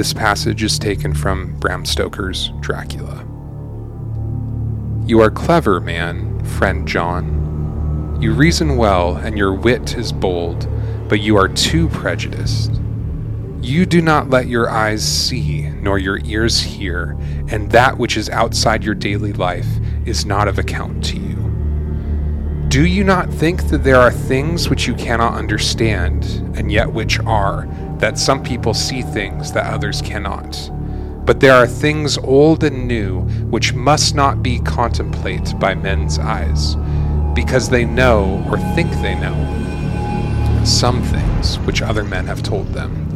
This passage is taken from Bram Stoker's Dracula. You are clever, man, friend John. You reason well, and your wit is bold, but you are too prejudiced. You do not let your eyes see, nor your ears hear, and that which is outside your daily life is not of account to you. Do you not think that there are things which you cannot understand, and yet which are, that some people see things that others cannot? But there are things old and new which must not be contemplated by men's eyes, because they know or think they know some things which other men have told them.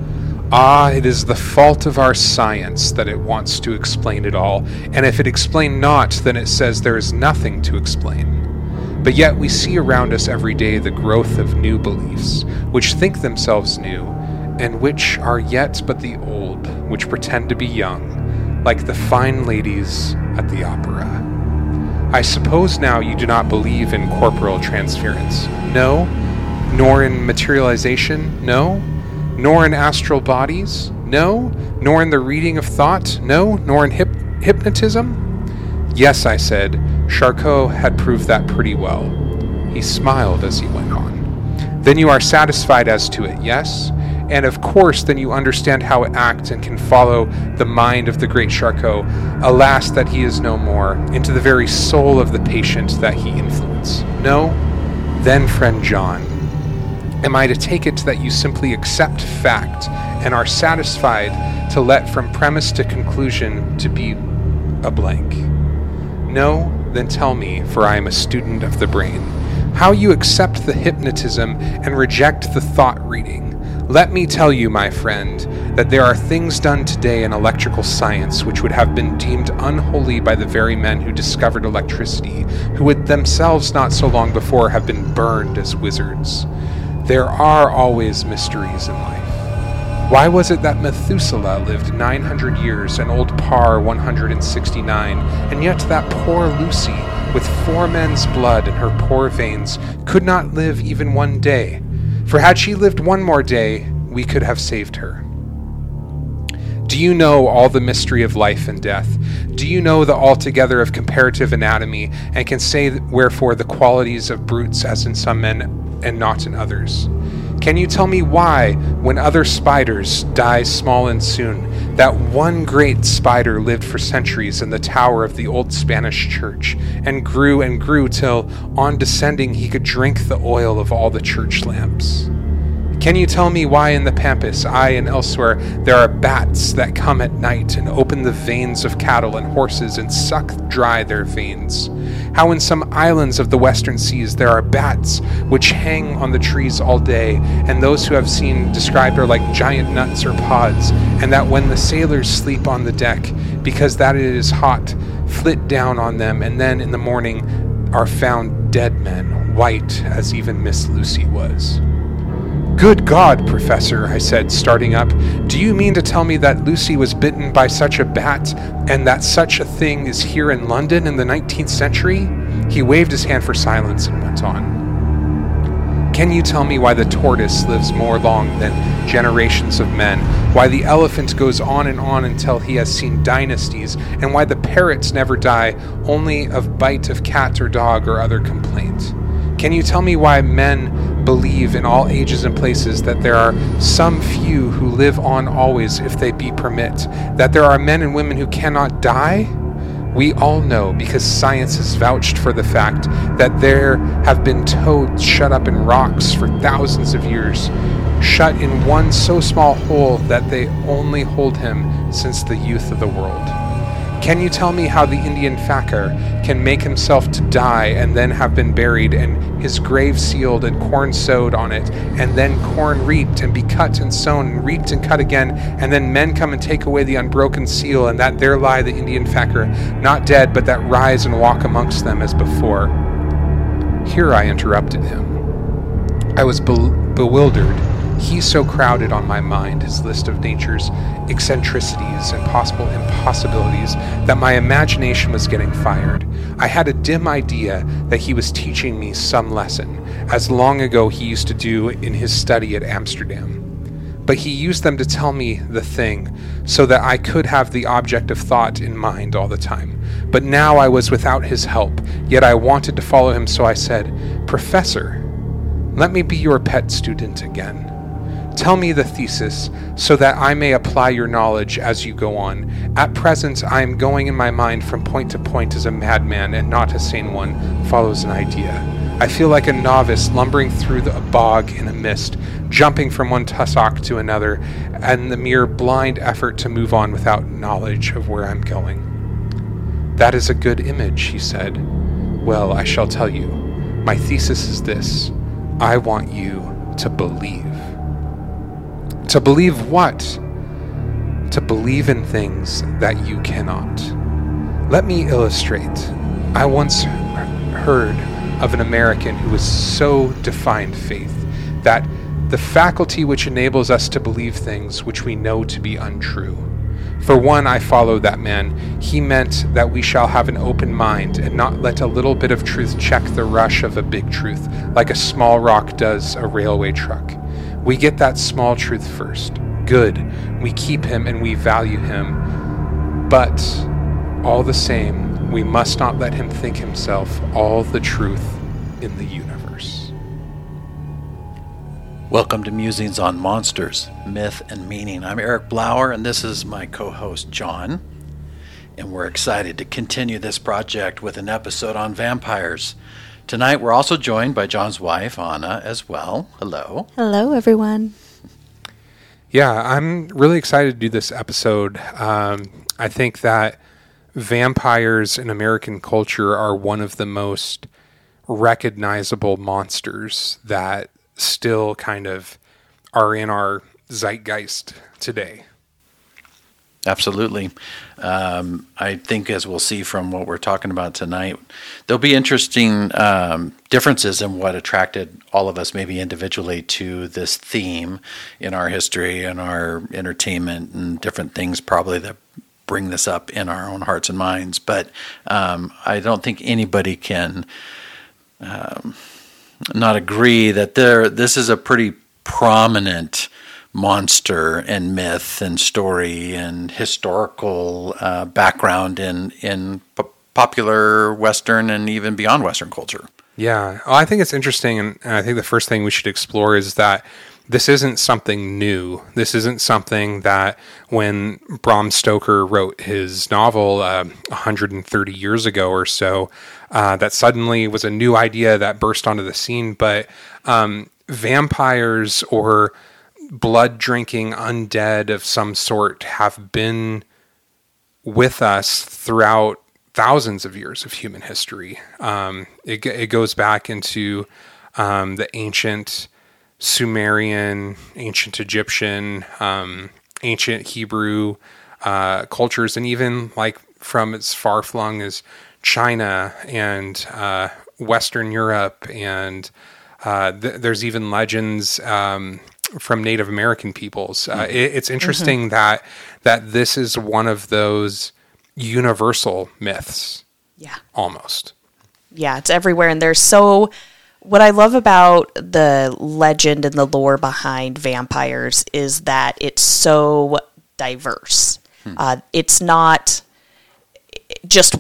Ah, it is the fault of our science that it wants to explain it all, and if it explain not, then it says there is nothing to explain. But yet we see around us every day the growth of new beliefs, which think themselves new, and which are yet but the old, which pretend to be young, like the fine ladies at the opera. I suppose now you do not believe in corporeal transference. No? Nor in materialization? No? Nor in astral bodies? No? Nor in the reading of thought? No? Nor in hypnotism? Yes, I said, Charcot had proved that pretty well. He smiled as he went on. Then you are satisfied as to it, yes? And of course, then you understand how it acts and can follow the mind of the great Charcot, alas that he is no more, into the very soul of the patient that he influenced. No? Then, friend John, am I to take it that you simply accept fact and are satisfied to let from premise to conclusion to be a blank? No? Then tell me, for I am a student of the brain, how you accept the hypnotism and reject the thought reading. Let me tell you, my friend, that there are things done today in electrical science which would have been deemed unholy by the very men who discovered electricity, who would themselves not so long before have been burned as wizards. There are always mysteries in life. Why was it that Methuselah lived 900 years and old Parr 169, and yet that poor Lucy, with four men's blood in her poor veins, could not live even one day? For had she lived one more day, we could have saved her. Do you know all the mystery of life and death? Do you know the altogether of comparative anatomy, and can say wherefore the qualities of brutes as in some men and not in others? Can you tell me why, when other spiders die small and soon, that one great spider lived for centuries in the tower of the old Spanish church, and grew and grew till, on descending, he could drink the oil of all the church lamps? Can you tell me why in the Pampas, I and elsewhere, there are bats that come at night and open the veins of cattle and horses and suck dry their veins? How in some islands of the western seas there are bats which hang on the trees all day, and those who have seen described are like giant nuts or pods, and that when the sailors sleep on the deck, because that it is hot, flit down on them, and then in the morning are found dead men, white as even Miss Lucy was. Good God, Professor, I said, starting up, do you mean to tell me that Lucy was bitten by such a bat and that such a thing is here in London in the 19th century? He waved his hand for silence and went on. Can you tell me why the tortoise lives more long than generations of men? Why the elephant goes on and on until he has seen dynasties? And why the parrots never die only of bite of cat or dog or other complaint? Can you tell me why men believe in all ages and places that there are some few who live on always if they be permit, that there are men and women who cannot die? We all know because science has vouched for the fact that there have been toads shut up in rocks for thousands of years, shut in one so small hole that they only hold him since the youth of the world. Can you tell me how the Indian fakir can make himself to die and then have been buried and his grave sealed and corn sowed on it and then corn reaped and be cut and sown and reaped and cut again and then men come and take away the unbroken seal and that there lie the Indian fakir, not dead but that rise and walk amongst them as before? Here I interrupted him. I was be- bewildered he so crowded on my mind his list of nature's eccentricities and possible impossibilities that my imagination was getting fired. I had a dim idea that he was teaching me some lesson, as long ago he used to do in his study at Amsterdam. but he used them to tell me the thing, so that I could have the object of thought in mind all the time. But now I was without his help, yet I wanted to follow him, so I said, Professor, let me be your pet student again. Tell me the thesis, so that I may apply your knowledge as you go on. At present, I am going in my mind from point to point as a madman, and not a sane one follows an idea. I feel like a novice lumbering through the bog in a mist, jumping from one tussock to another, and the mere blind effort to move on without knowledge of where I'm going. That is a good image, he said. Well, I shall tell you. My thesis is this I want you to believe. To believe what? To believe in things that you cannot. Let me illustrate. I once heard of an American who was so defined faith that the faculty which enables us to believe things which we know to be untrue. For one, I follow that man. He meant that we shall have an open mind and not let a little bit of truth check the rush of a big truth, like a small rock does a railway truck. We get that small truth first. Good. We keep him and we value him. But all the same, we must not let him think himself all the truth in the universe. Welcome to Musings on Monsters, Myth, and Meaning. I'm Eric Blauer, and this is my co host, John. And we're excited to continue this project with an episode on vampires. Tonight, we're also joined by John's wife, Anah, as well. Hello. Hello, everyone. Yeah, I'm really excited to do this episode. Um, I think that vampires in American culture are one of the most recognizable monsters that still kind of are in our zeitgeist today. Absolutely. Um, I think, as we'll see from what we're talking about tonight, there'll be interesting um, differences in what attracted all of us, maybe individually, to this theme in our history and our entertainment and different things, probably that bring this up in our own hearts and minds. But um, I don't think anybody can um, not agree that there. This is a pretty prominent monster and myth and story and historical uh, background in in popular Western and even beyond Western culture. Yeah, I think it's interesting, and, and I think the first thing we should explore is that this isn't something new. This isn't something that when Bram Stoker wrote his novel uh, 130 years ago or so, uh, that suddenly was a new idea that burst onto the scene. But um, vampires or blood drinking undead of some sort have been with us throughout thousands of years of human history. Um, it, it, goes back into um, the ancient Sumerian, ancient Egyptian, um, ancient Hebrew uh, cultures, and even like from as far flung as China and uh, Western Europe, and uh, th- there's even legends um, from Native American peoples. Uh, mm-hmm. it, it's interesting mm-hmm. that that this is one of those universal myths. Yeah, almost. Yeah, it's everywhere, and there's so. What I love about the legend and the lore behind vampires is that it's so diverse. Hmm. Uh, it's not just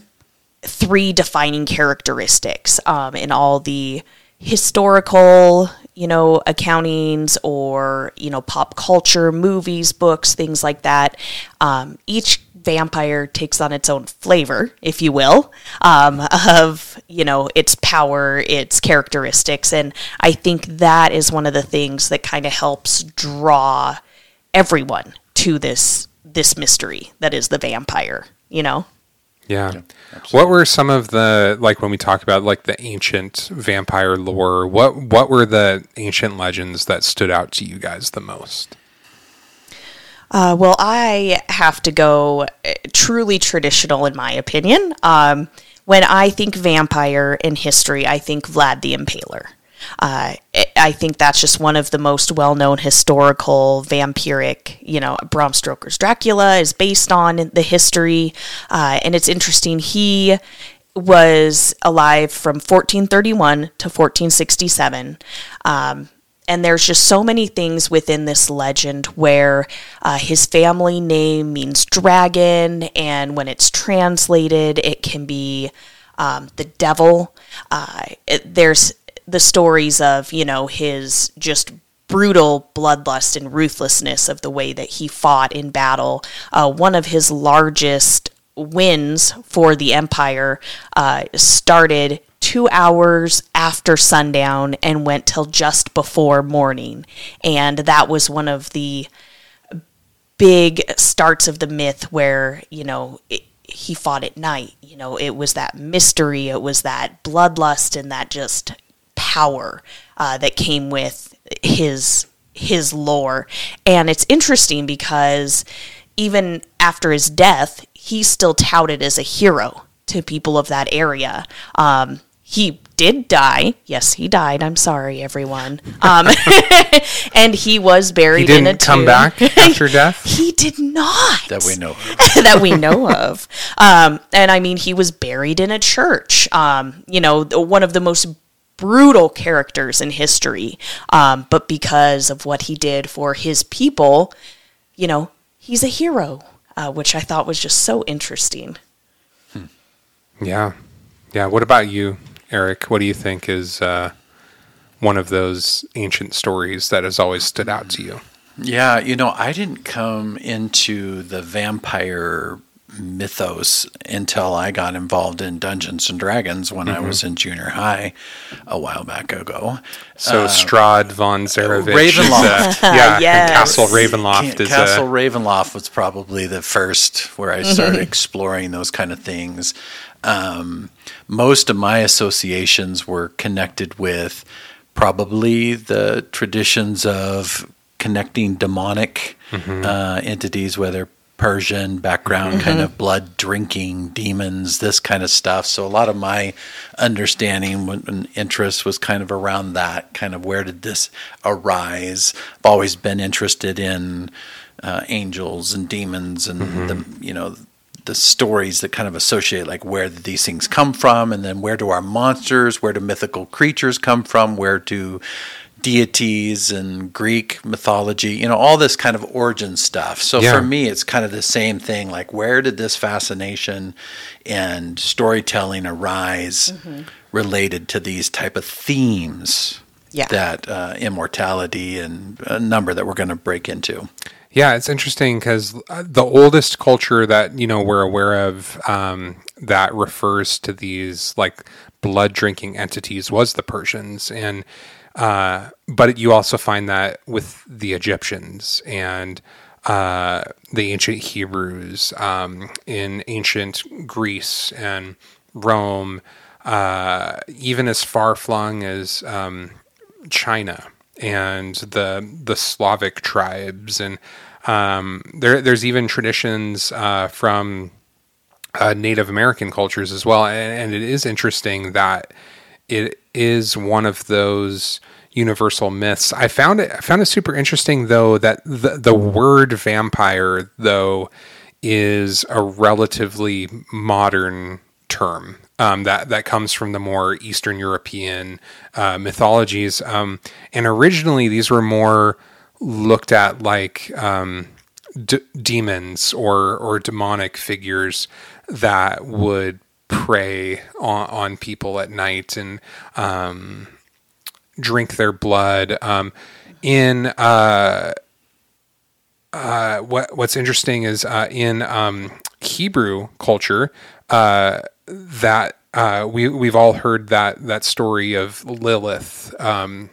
three defining characteristics um, in all the historical you know, accountings or, you know, pop culture, movies, books, things like that. Um, each vampire takes on its own flavor, if you will, um, of, you know, its power, its characteristics. And I think that is one of the things that kind of helps draw everyone to this this mystery that is the vampire, you know? Yeah. yeah what were some of the like when we talk about like the ancient vampire lore? What what were the ancient legends that stood out to you guys the most? Uh, well, I have to go eh, truly traditional in my opinion. Um, when I think vampire in history, I think Vlad the Impaler. Uh, I think that's just one of the most well-known historical vampiric. You know, Bram Stoker's Dracula is based on the history, uh, and it's interesting. He was alive from 1431 to 1467. Um, and there's just so many things within this legend where uh, his family name means dragon, and when it's translated, it can be um, the devil. Uh, it, there's the stories of, you know, his just brutal bloodlust and ruthlessness of the way that he fought in battle. Uh, one of his largest wins for the Empire uh, started two hours after sundown and went till just before morning. And that was one of the big starts of the myth where, you know, it, he fought at night. You know, it was that mystery, it was that bloodlust and that just power uh, that came with his his lore. And it's interesting because even after his death, he's still touted as a hero to people of that area. Um, he did die. Yes, he died. I'm sorry, everyone. Um, and he was buried He didn't in a come tomb. back after death? he did not that we know. of. that we know of. Um, and I mean, he was buried in a church. Um, you know, one of the most brutal characters in history. Um, but because of what he did for his people, you know, he's a hero, uh, which I thought was just so interesting. Yeah. Yeah. What about you, Eric? What do you think is uh, one of those ancient stories that has always stood out to you? Yeah, you know, I didn't come into the vampire mythos until I got involved in Dungeons and Dragons when I was in junior high a while back ago. So Strahd von Zarovich. Ravenloft. Is, uh, yeah. Yes. Castle Ravenloft Ca- is Castle a, Ravenloft was probably the first where I started exploring those kind of things. Um, most of my associations were connected with probably the traditions of connecting demonic uh, entities, whether Persian background, kind of blood drinking demons, this kind of stuff. So a lot of my understanding and interest was kind of around that, kind of where did this arise? I've always been interested in uh, angels and demons and the you know the stories that kind of associate like where did these things come from and then where do our monsters where do mythical creatures come from where do deities and greek mythology you know all this kind of origin stuff so Yeah. for me it's kind of the same thing like where did this fascination and storytelling arise related to these type of themes Yeah. that uh, immortality and a number that we're going to break into Yeah, it's interesting because the oldest culture that you know we're aware of um, that refers to these like blood drinking entities was the Persians, and uh, but you also find that with the Egyptians and uh, the ancient Hebrews um, in ancient Greece and Rome, uh, even as far flung as um, China and the the Slavic tribes, and um, there there's even traditions uh, from uh, Native American cultures as well. And, and it is interesting that it is one of those universal myths. I found it I found it super interesting though that the the word vampire though is a relatively modern term um, that that comes from the more Eastern European uh, mythologies. Um, and originally, these were more looked at like um, d- demons or or demonic figures that would prey on, on people at night and um, drink their blood. Um, in uh, uh, what what's interesting is uh, in um, Hebrew culture uh, that uh, we we've all heard that that story of Lilith um,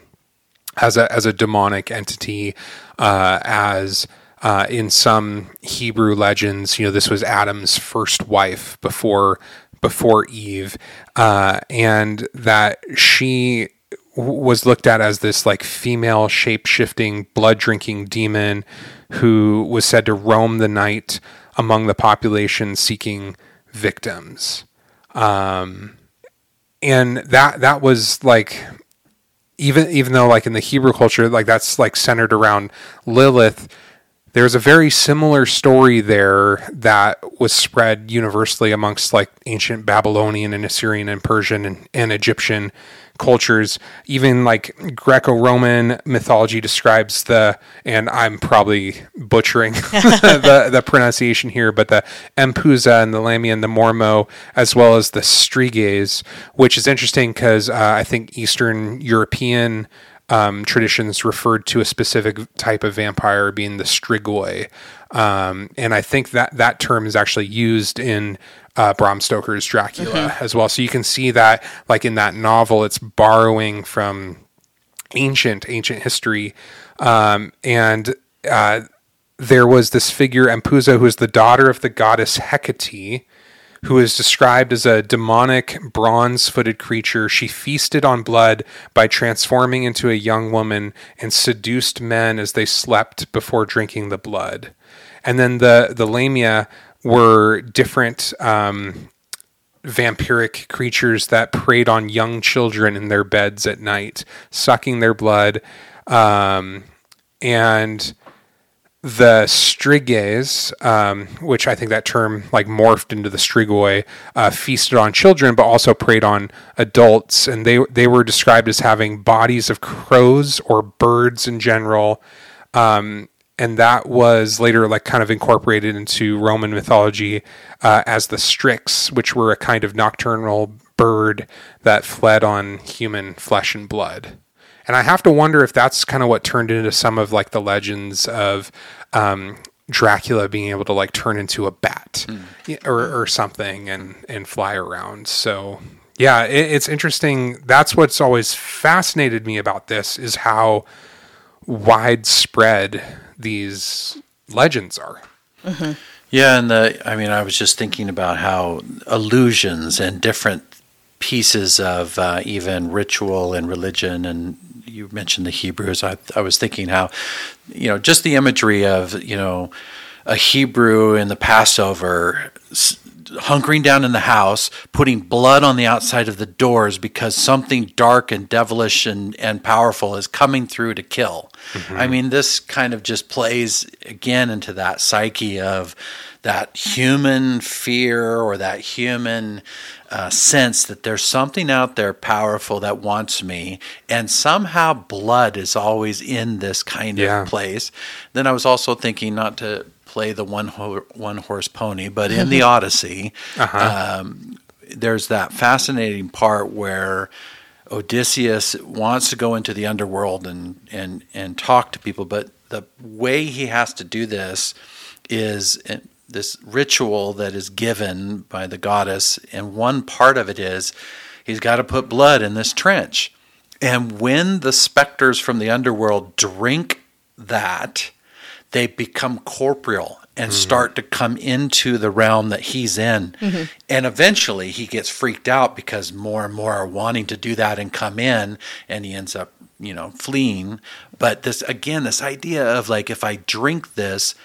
as a as a demonic entity uh, as uh, in some Hebrew legends, you know, this was Adam's first wife before before Eve, uh, and that she was looked at as this like female shape shifting, blood drinking demon who was said to roam the night among the population seeking victims. Um, and that that was like even even though like in the Hebrew culture like that's like centered around Lilith there's a very similar story there that was spread universally amongst like ancient Babylonian and Assyrian and Persian and, and Egyptian cultures, even like Greco-Roman mythology describes the, and I'm probably butchering the, the pronunciation here, but the Empusa and the Lamia and the Mormo, as well as the Striges, which is interesting because uh, I think Eastern European um, traditions referred to a specific type of vampire being the strigoi. Um, and I think that that term is actually used in uh, Bram Stoker's Dracula mm-hmm. as well. So you can see that, like in that novel, it's borrowing from ancient, ancient history. Um, and uh, there was this figure, Empusa, who is the daughter of the goddess Hecate who is described as a demonic bronze footed creature. She feasted on blood by transforming into a young woman and seduced men as they slept before drinking the blood. And then the, the Lamia were different um, vampiric creatures that preyed on young children in their beds at night, sucking their blood. Um, and the striges, um, which I think that term like morphed into the strigoi, uh, feasted on children, but also preyed on adults, and they they were described as having bodies of crows or birds in general, um, and that was later like kind of incorporated into Roman mythology uh, as the strix, which were a kind of nocturnal bird that fled on human flesh and blood. And I have to wonder if that's kind of what turned into some of like the legends of um, Dracula being able to like turn into a bat mm. or, or something and, and fly around. So yeah, it, it's interesting. That's what's always fascinated me about this is how widespread these legends are. Mm-hmm. Yeah, and the I mean, I was just thinking about how illusions and different pieces of uh, even ritual and religion and you mentioned the Hebrews. I, I was thinking how, you know, just the imagery of, you know, a Hebrew in the Passover hunkering down in the house, putting blood on the outside of the doors because something dark and devilish and, and powerful is coming through to kill. Mm-hmm. I mean, this kind of just plays again into that psyche of that human fear or that human uh, sense that there's something out there powerful that wants me, and somehow blood is always in this kind yeah. of place. Then I was also thinking not to play the one ho- one horse pony, but in the Odyssey, uh-huh. um, there's that fascinating part where. Odysseus wants to go into the underworld and, and, and talk to people, but the way he has to do this is this ritual that is given by the goddess, and one part of it is he's got to put blood in this trench. And when the specters from the underworld drink that, they become corporeal and mm-hmm. start to come into the realm that he's in. Mm-hmm. And eventually he gets freaked out because more and more are wanting to do that and come in, and he ends up, you know, fleeing. But this, again, this idea of like, if I drink this,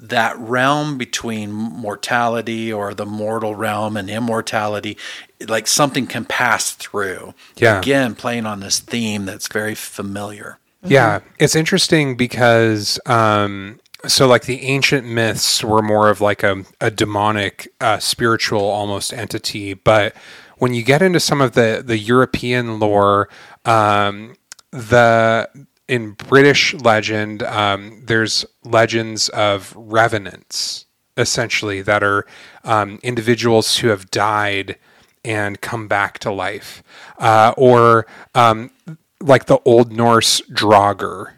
that realm between mortality or the mortal realm and immortality like something can pass through yeah again playing on this theme that's very familiar yeah it's interesting because um so like the ancient myths were more of like a, a demonic uh, spiritual almost entity but when you get into some of the the european lore um the in British legend, um, there's legends of revenants, essentially, that are um, individuals who have died and come back to life, uh, or um, like the Old Norse Draugr.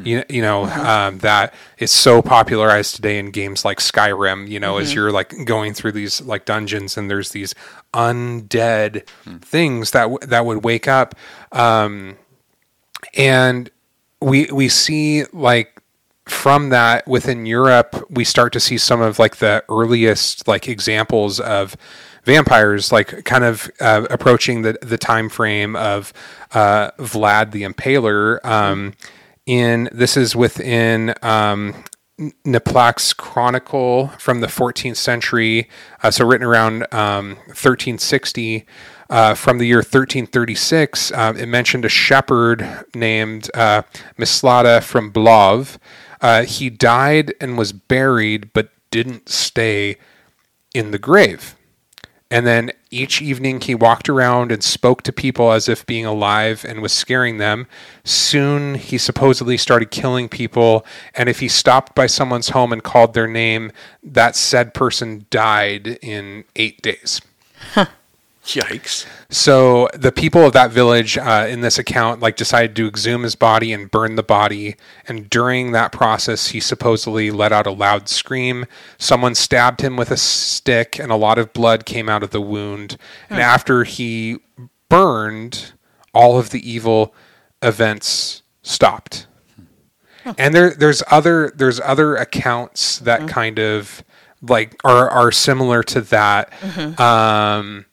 You, you know uh-huh. um, that is so popularized today in games like Skyrim. You know, mm-hmm. as you're like going through these like dungeons and there's these undead mm. things that w- that would wake up, um, and we we see like from that within Europe, we start to see some of like the earliest like examples of vampires, like kind of uh, approaching the the time frame of uh, Vlad the Impaler. Um, in this is within um, Neplach's Chronicle from the 14th century, uh, so written around um, 1360. Uh, from the year 1336, uh, it mentioned a shepherd named uh, Myslata from Blov. Uh, he died and was buried, but didn't stay in the grave. And then each evening he walked around and spoke to people as if being alive and was scaring them. Soon he supposedly started killing people. And if he stopped by someone's home and called their name, that said person died in eight days. Yikes. So the people of that village uh, in this account like decided to exhume his body and burn the body. And during that process, he supposedly let out a loud scream. Someone stabbed him with a stick, and a lot of blood came out of the wound. And after he burned, all of the evil events stopped. And there, there's other there's other accounts that kind of like are are similar to that. Um,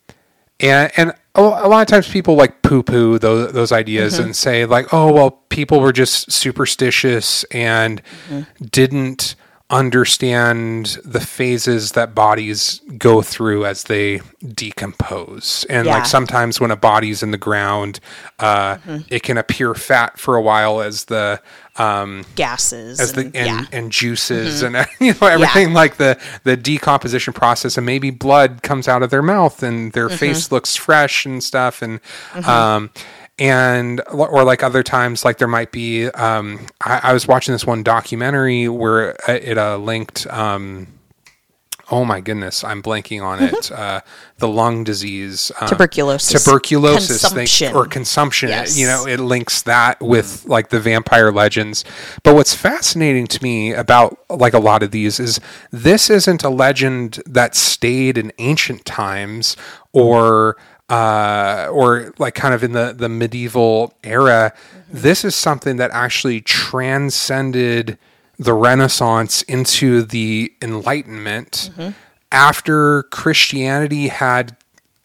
and and a lot of times people like poo poo those those ideas mm-hmm. and say like oh well people were just superstitious and mm-hmm. didn't understand the phases that bodies go through as they decompose. And Yeah. like sometimes when a body's in the ground uh, mm-hmm. it can appear fat for a while as the um, Gases. as the and, and, yeah. and juices and you know everything like the the decomposition process and maybe blood comes out of their mouth and their face looks fresh and stuff and um and or like other times like there might be um I, I was watching this one documentary where it uh, linked um oh my goodness i'm blanking on it. Uh the lung disease um, Tuberculosis. tuberculosis thing, or consumption Yes. you know it links that with like the vampire legends. But what's fascinating to me about like a lot of these is this isn't a legend that stayed in ancient times or uh or like kind of in the the medieval era. This is something that actually transcended the renaissance into the enlightenment after christianity had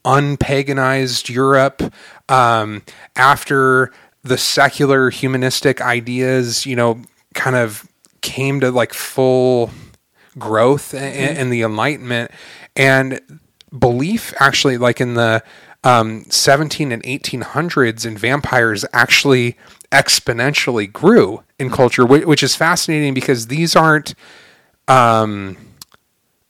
unpaganized Europe, um, after the secular humanistic ideas, you know, kind of came to like full growth in, in the Enlightenment, and belief actually, like in the um, 17 and 1800s, in vampires actually exponentially grew in culture, which, which is fascinating because these aren't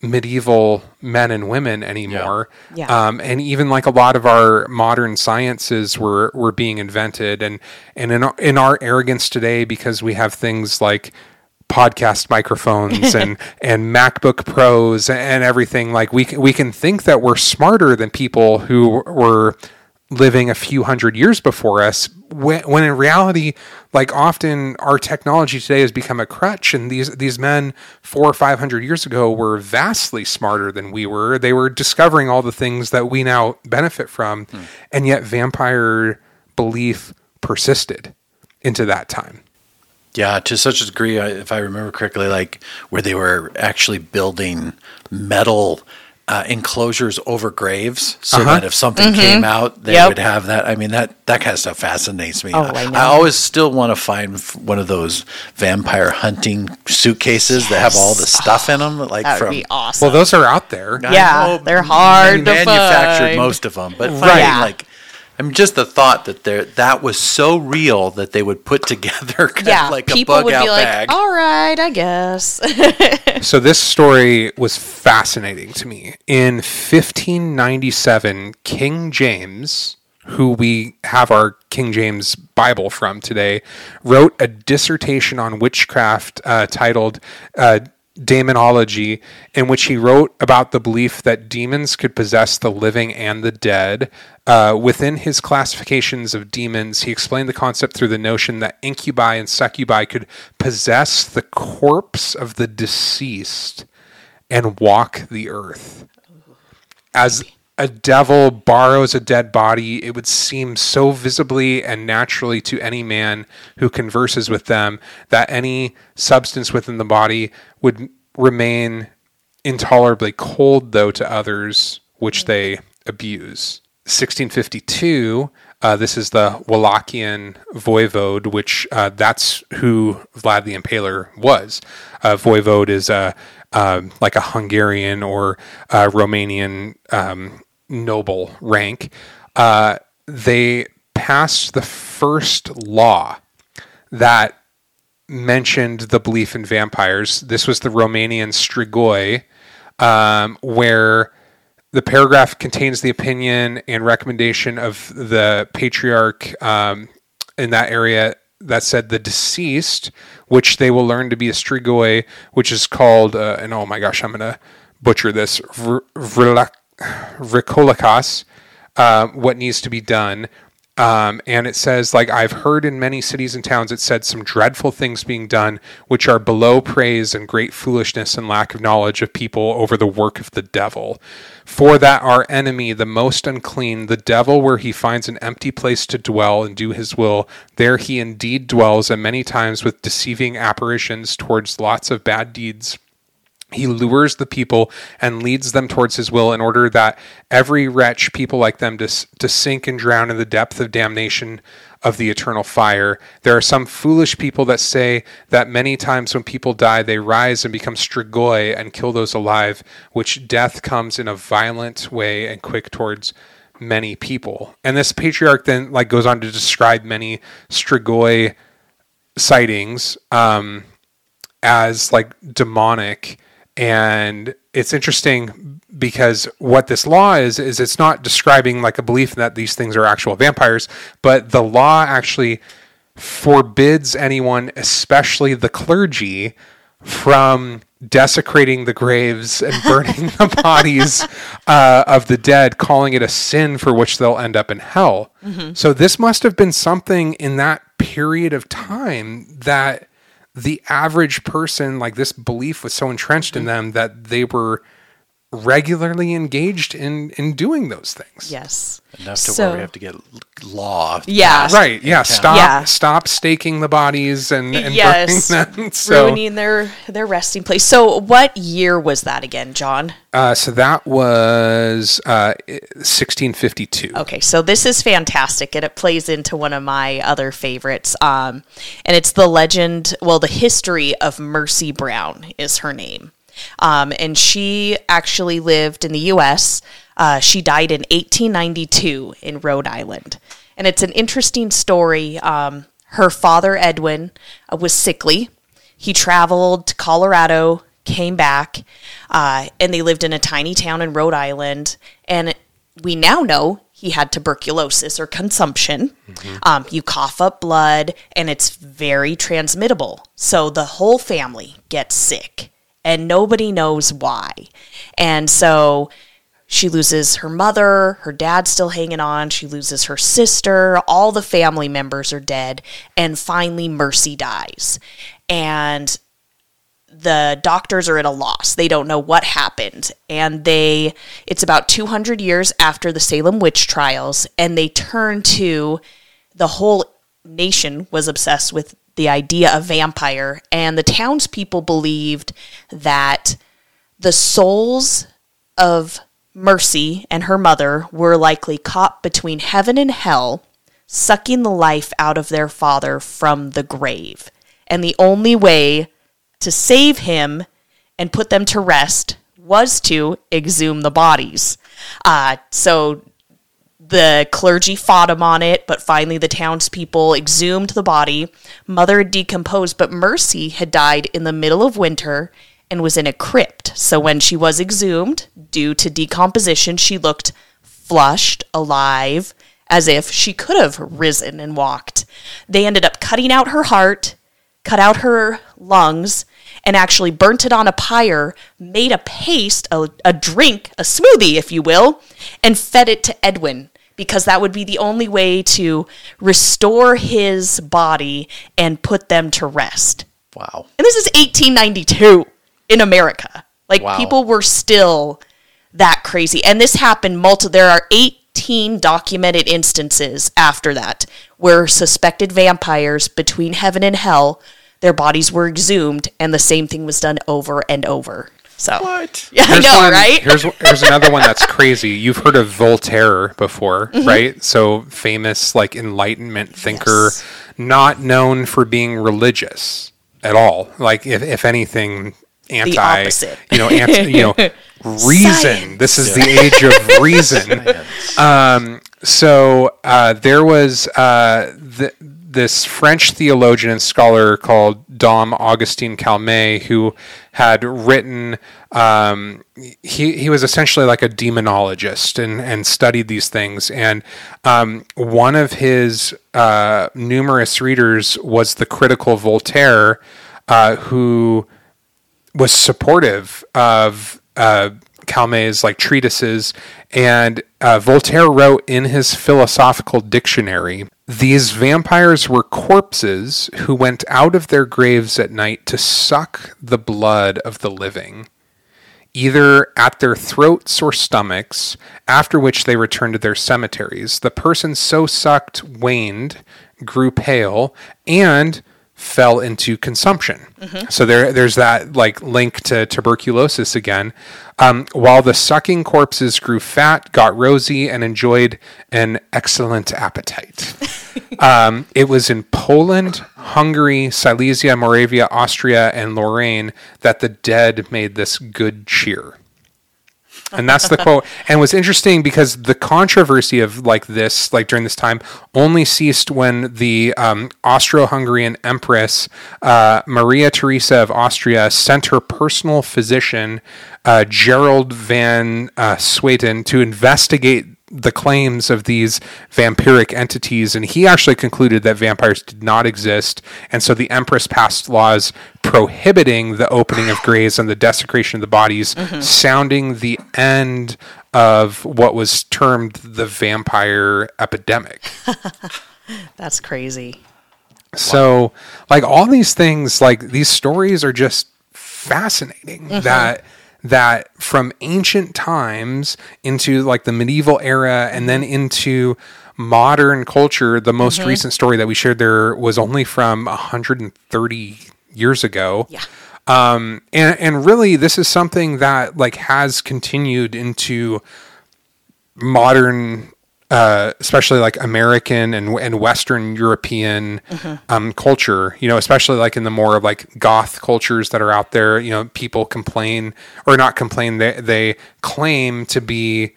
medieval men and women anymore. Yeah. Um, and even like a lot of our modern sciences were were being invented, and and in our, in our arrogance today, because we have things like podcast microphones and and MacBook Pros and everything, like we can, we can think that we're smarter than people who were living a few hundred years before us when, when in reality like often our technology today has become a crutch and these these men four or five hundred years ago were vastly smarter than we were. They were discovering all the things that we now benefit from hmm. and yet vampire belief persisted into that time. Yeah, to such a degree, if I remember correctly, like where they were actually building metal uh, enclosures over graves, so Uh-huh. that if something came out, they Yep. would have that. I mean, that that kind of stuff fascinates me. Oh, I know. always still want to find one of those vampire hunting suitcases that have all the stuff in them, like that would from. be awesome. well those are out there I Yeah, know they're hard to manufactured find. most of them, but Right. finding Yeah. like. I mean, just the thought that there that was so real that they would put together kind yeah, of like a people bug would out be like, bag. all right, I guess. So this story was fascinating to me. In 1597, King James, who we have our King James Bible from today, wrote a dissertation on witchcraft uh, titled uh, Daemonology, in which he wrote about the belief that demons could possess the living and the dead. Uh, within his classifications of demons, he explained the concept through the notion that incubi and succubi could possess the corpse of the deceased and walk the earth. As a devil borrows a dead body, it would seem so visibly and naturally to any man who converses with them that any substance within the body would remain intolerably cold, though, to others, which they abuse. 1652, uh, this is the Wallachian voivode, which uh, that's who Vlad the Impaler was. Uh, voivode is a um, like a Hungarian or uh, Romanian um, noble rank. Uh, they passed the first law that mentioned the belief in vampires. This was the Romanian Strigoi, um, where the paragraph contains the opinion and recommendation of the patriarch um, in that area that said the deceased, which they will learn to be a strigoi, which is called, uh, and oh my gosh, I'm going to butcher this, vrikolikas, uh, what needs to be done. Um, and it says, like, I've heard in many cities and towns, it said some dreadful things being done, which are below praise and great foolishness and lack of knowledge of people over the work of the devil. For that our enemy, the most unclean, the devil, where he finds an empty place to dwell and do his will, there he indeed dwells, and many times with deceiving apparitions towards lots of bad deeds. He lures the people and leads them towards his will in order that every wretch, people like them, to, to sink and drown in the depth of damnation of the eternal fire. There are some foolish people that say that many times when people die, they rise and become strigoi and kill those alive, which death comes in a violent way and quick towards many people. And this patriarch then like goes on to describe many strigoi sightings um, as like demonic and it's interesting because what this law is is it's not describing like a belief that these things are actual vampires but the law actually forbids anyone especially the clergy from desecrating the graves and burning the bodies uh, of the dead calling it a sin for which they'll end up in hell mm-hmm. so this must have been something in that period of time that the average person, like this belief was so entrenched in mm-hmm. them that they were regularly engaged in in doing those things. Yes. Enough to so, where we have to get law. Yeah. Right. Yeah. Stop. Yeah. Stop staking the bodies and, and yes. burning them. So, ruining their their resting place. So, what year was that again, John? Uh, so that was uh, 1652. Okay, so this is fantastic, and it plays into one of my other favorites. Um, and it's the legend. Well, the history of Mercy Brown is her name. Um, and she actually lived in the U.S. Uh, she died in 1892 in Rhode Island. And it's an interesting story. Um, her father, Edwin, uh, was sickly. He traveled to Colorado, came back, uh, and they lived in a tiny town in Rhode Island. And we now know he had tuberculosis or consumption. Mm-hmm. Um, you cough up blood, and it's very transmittable. So the whole family gets sick and nobody knows why. And so she loses her mother, her dad's still hanging on, she loses her sister, all the family members are dead, and finally Mercy dies. And the doctors are at a loss. They don't know what happened. And they it's about 200 years after the Salem witch trials and they turn to the whole nation was obsessed with the idea of vampire, and the townspeople believed that the souls of Mercy and her mother were likely caught between heaven and hell, sucking the life out of their father from the grave. And the only way to save him and put them to rest was to exhume the bodies. Uh, so the clergy fought him on it, but finally the townspeople exhumed the body. Mother had decomposed, but Mercy had died in the middle of winter and was in a crypt. So when she was exhumed, due to decomposition, she looked flushed, alive, as if she could have risen and walked. They ended up cutting out her heart, cut out her lungs, and actually burnt it on a pyre, made a paste, a, a drink, a smoothie, if you will, and fed it to Edwin because that would be the only way to restore his body and put them to rest. Wow. And this is 1892 in America. Like wow. people were still that crazy. And this happened multiple there are 18 documented instances after that where suspected vampires between heaven and hell their bodies were exhumed and the same thing was done over and over. So what? Yeah, here's I know, one, right? here's here's another one that's crazy. You've heard of Voltaire before, mm-hmm. right? So famous like Enlightenment thinker, yes. not known for being religious at all. Like if if anything, anti, you know, anti, you know, reason. Science. This is yeah. the age of reason. Um, so uh, there was uh, the this French theologian and scholar called Dom Augustine Calmet, who had written. Um, he he was essentially like a demonologist and and studied these things. And um, one of his uh, numerous readers was the critical Voltaire, uh, who was supportive of uh, Calmet's like treatises, and uh, Voltaire wrote in his philosophical dictionary these vampires were corpses who went out of their graves at night to suck the blood of the living, either at their throats or stomachs, after which they returned to their cemeteries. The person so sucked waned, grew pale, and fell into consumption. So there, there's that like link to tuberculosis again. Um, while the sucking corpses grew fat, got rosy, and enjoyed an excellent appetite. um, it was in Poland, Hungary, Silesia, Moravia, Austria, and Lorraine that the dead made this good cheer. And that's the quote. And what's interesting because the controversy of like this, like during this time, only ceased when the um, Austro-Hungarian Empress uh, Maria Theresa of Austria sent her personal physician uh, Gerald van uh, Swieten to investigate the claims of these vampiric entities, and he actually concluded that vampires did not exist, and so the Empress passed laws prohibiting the opening of graves and the desecration of the bodies, mm-hmm. sounding the end of what was termed the vampire epidemic. That's crazy. So, like all these things, like these stories are just fascinating. Mm-hmm. That that from ancient times into like the medieval era, and then into modern culture. The most recent story that we shared there was only from 130 years ago. Yeah. Um, and and really, this is something that like has continued into modern, uh, especially like American and and Western European um, culture. You know, especially like in the more of like goth cultures that are out there. You know, people complain or not complain. They they claim to be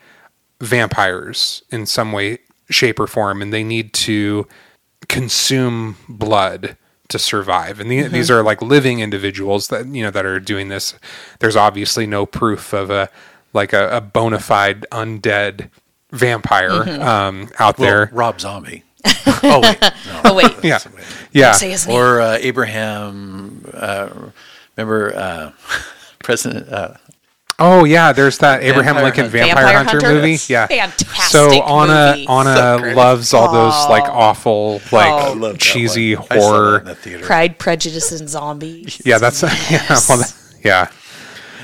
vampires in some way, shape, or form, and they need to consume blood to survive. And the, these are like living individuals that you know that are doing this. There's obviously no proof of a like a, a bona fide undead vampire um, out Well, there. Rob Zombie. oh wait, no. Oh wait, Yeah, yeah. say his name. or uh, Abraham. Uh, remember uh, President? Uh, Oh yeah, there's that Abraham Vampire Lincoln Hunter. Vampire, Vampire Hunter, Hunter? movie. Yeah, Fantastic So Anah movie. Anah So loves all those like awful like Oh. I love that cheesy one. I saw that horror. in the theater. Pride, Prejudice, and Zombies. Yeah, that's yeah. Well, that- yeah,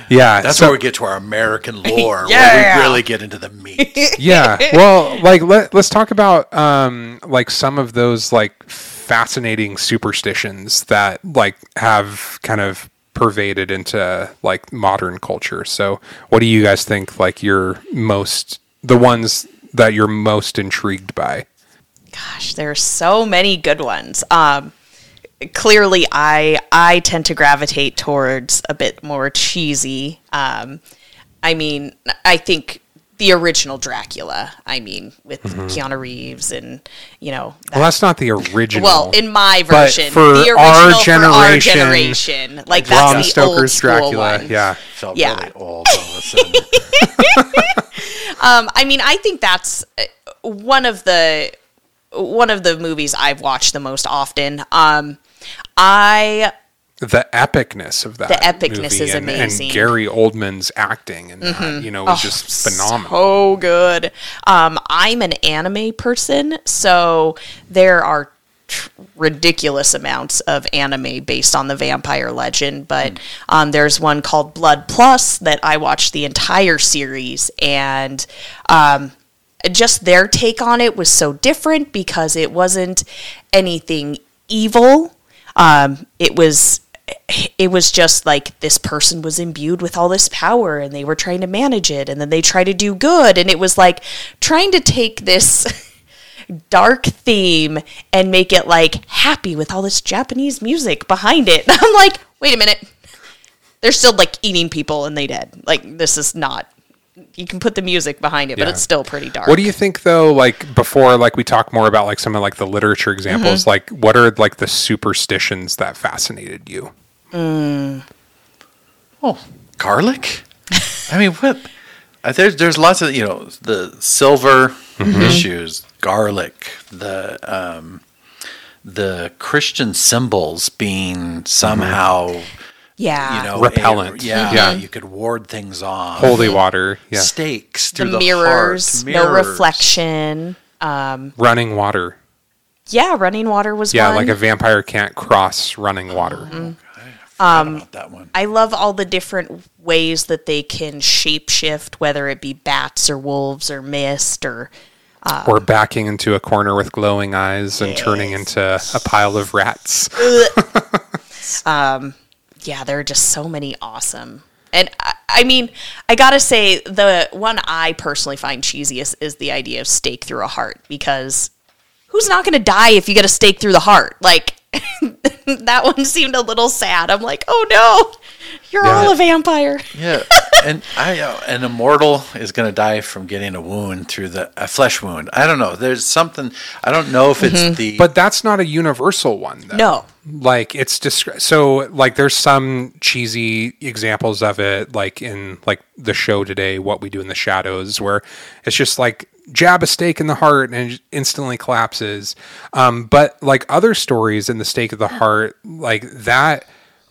yeah. That's so- where we get to our American lore, where Yeah. we really get into the meat. yeah. Well, like let, let's talk about um like some of those like fascinating superstitions that like have kind of pervaded into like modern culture. So, what do you guys think like you're most the ones that you're most intrigued by? Gosh, there are so many good ones. Um, clearly, I I tend to gravitate towards a bit more cheesy. Um, I mean, I think the original Dracula. I mean, with Keanu Reeves and you know. Well, that's not the original. Well, in my But version, for the our original for our generation, generation, like Bram that's the old Stoker's school Dracula. one. Yeah. Felt Yeah. really old all of a sudden. Um, I mean, I think that's uh, one of the one of the movies I've watched the most often. Um, I the epicness of that. The epicness is and, amazing. And Gary Oldman's acting and that, you know, was just phenomenal. so good. Um, I'm an anime person, so there are tr- ridiculous amounts of anime based on the vampire legend. But um, there's one called Blood Plus that I watched the entire series, and um, just their take on it was so different because it wasn't anything evil. Um, it was it was just like this person was imbued with all this power and they were trying to manage it and then they try to do good and it was like trying to take this dark theme and make it like happy with all this Japanese music behind it. I'm like, wait a minute. They're still like eating people and they dead. Like this is not you can put the music behind it, but it's still pretty dark. What do you think though? Like before, like we talk more about like some of like the literature examples. Mm-hmm. Like, what are like the superstitions that fascinated you? Oh, garlic? I mean, what? Uh, There's there's lots of you know the silver Mm-hmm. issues, garlic, the um, the Christian symbols being somehow yeah. you know Repellent. a- yeah, mm-hmm. Yeah. you could ward things off. Holy water, yeah, Stakes the, through the, mirrors, heart, no mirrors. reflection. Um, running water. Yeah, running water was Yeah, one. like a vampire can't cross running water. Mm-hmm. Forgot um, about that one. I love all the different ways that they can shapeshift, whether it be bats or wolves or mist or uh, Or backing into a corner with glowing eyes and turning into a pile of rats. yeah, there are just so many awesome. And I, I mean, I gotta say, the one I personally find cheesiest is the idea of stake through a heart because who's not gonna die if you get a stake through the heart? Like, that one seemed a little sad. I'm like, oh no, you're Yeah. all a vampire. Yeah, and I uh, an immortal is going to die from getting a wound through the a flesh wound. I don't know. There's something I don't know if it's the But that's not a universal one, though. No. like it's descri- so like there's some cheesy examples of it like in like the show today what we do in the shadows where it's just like jab a stake in the heart and it instantly collapses um, but like other stories in the stake of the heart like that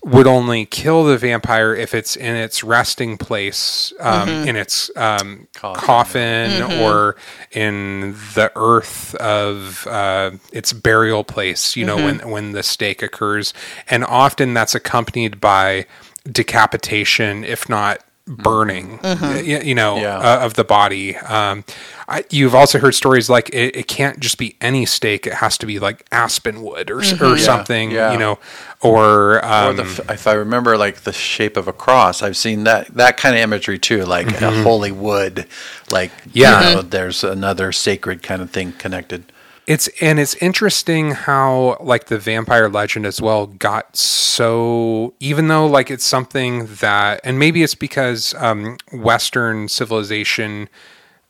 would only kill the vampire if it's in its resting place um, in its um, Coffin. coffin, or in the earth of uh, its burial place you know when when the stake occurs. And often that's accompanied by decapitation if not burning y- you, know Yeah. uh, of the body um, I, you've also heard stories like it, it can't just be any stake it has to be like aspen wood or, s or something yeah. you know or, or um, the if I remember like the shape of a cross. I've seen that that kind of imagery too, like a holy wood, like Yeah. you know, there's another sacred kind of thing connected. It's and it's interesting how like the vampire legend as well got so even though like it's something that and maybe it's because um, Western civilization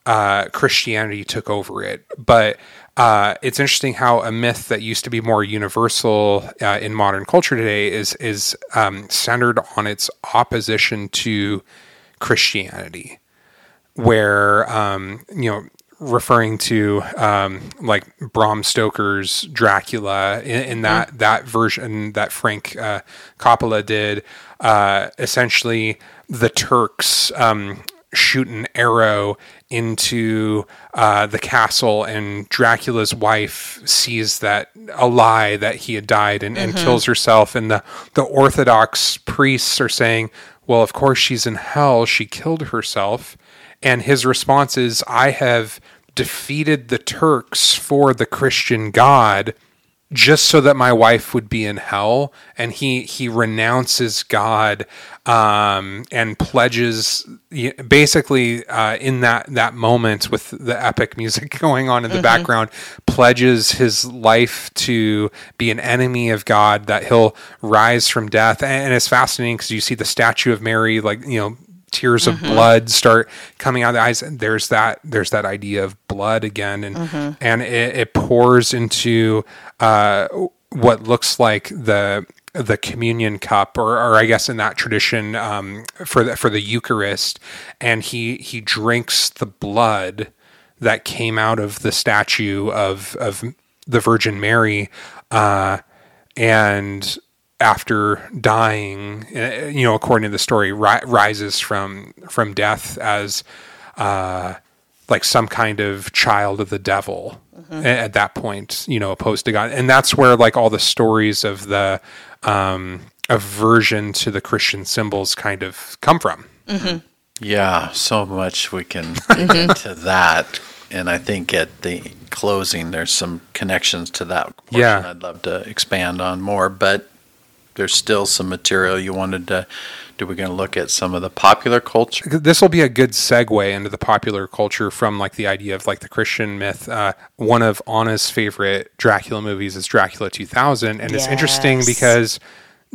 uh, Christianity took over it, but uh, it's interesting how a myth that used to be more universal uh, in modern culture today is is um, centered on its opposition to Christianity where um, you know referring to um, like Bram Stoker's Dracula in, in that that version that Frank uh, Coppola did. Uh, essentially, the Turks um, shoot an arrow into uh, the castle, and Dracula's wife sees that a lie that he had died and, and kills herself. And the the Orthodox priests are saying, "Well, of course she's in hell. She killed herself." And his response is, I have defeated the Turks for the Christian God just so that my wife would be in hell. And he, he renounces God um, and pledges, basically, uh, in that, that moment with the epic music going on in the background, pledges his life to be an enemy of God, that he'll rise from death. And it's fascinating because you see the statue of Mary, like, you know, tears of blood start coming out of the eyes there's that there's that idea of blood again and and it, it pours into uh what looks like the the communion cup or, or I guess in that tradition um for the for the Eucharist and he he drinks the blood that came out of the statue of of the Virgin Mary uh and after dying, uh, you know, according to the story, ri- rises from from death as uh, like some kind of child of the devil a- at that point, you know, opposed to God, and that's where like all the stories of the um, aversion to the Christian symbols kind of come from. Yeah, so much we can dig into that. And I think at the closing, there's some connections to that portion Yeah. I'd love to expand on more, but there's still some material you wanted to do. We're going to look at some of the popular culture. this will be a good segue into the popular culture from like the idea of like the Christian myth. Uh, one of Anah's favorite Dracula movies is Dracula 2000, and it's interesting because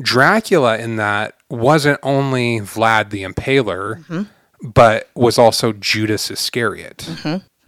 Dracula in that wasn't only Vlad the Impaler, but was also Judas Iscariot.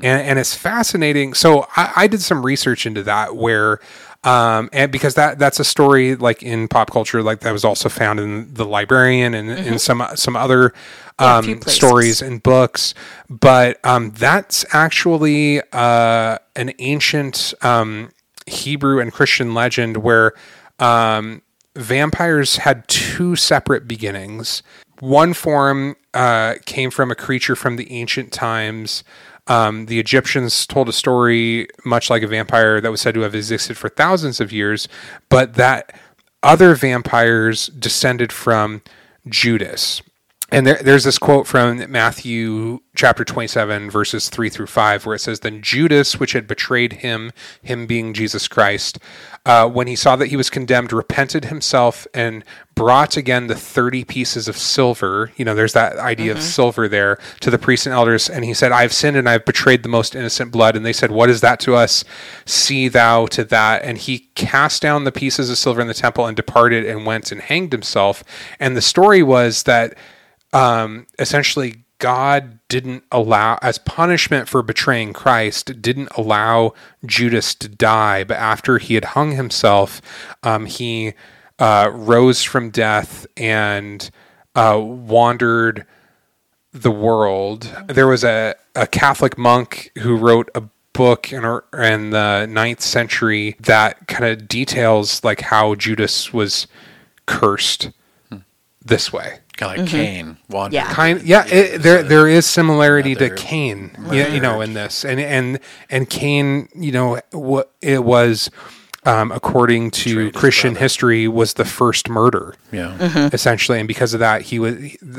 And, and it's fascinating. So I, I did some research into that where, um, and because that that's a story like in pop culture, like that was also found in the Librarian and in some some other um, places. stories and books. But um, that's actually uh, an ancient um, Hebrew and Christian legend where um, vampires had two separate beginnings. One form uh, came from a creature from the ancient times. Um, the Egyptians told a story much like a vampire that was said to have existed for thousands of years, but that other vampires descended from Judas. And there, there's this quote from Matthew chapter 27, verses 3 through 5, where it says, Then Judas, which had betrayed him, him being Jesus Christ, uh, when he saw that he was condemned, repented himself and brought again the 30 pieces of silver. You know, there's that idea of silver there to the priests and elders. And he said, I have sinned and I have betrayed the most innocent blood. And they said, What is that to us? See thou to that. And he cast down the pieces of silver in the temple and departed and went and hanged himself. And the story was that um, essentially God didn't allow, as punishment for betraying Christ, didn't allow Judas to die. But after he had hung himself, um, he uh, rose from death and uh, wandered the world. There was a, a Catholic monk who wrote a book in, in the ninth century that kind of details like how Judas was cursed this way. Kind of like Cain wandered. Yeah. Kind, yeah, it, there so there is similarity to another Cain, you, you know, in this, and and and Cain, you know, what it was, um, according to Betrayed Christian history, was the first murder, Yeah. essentially, and because of that, he was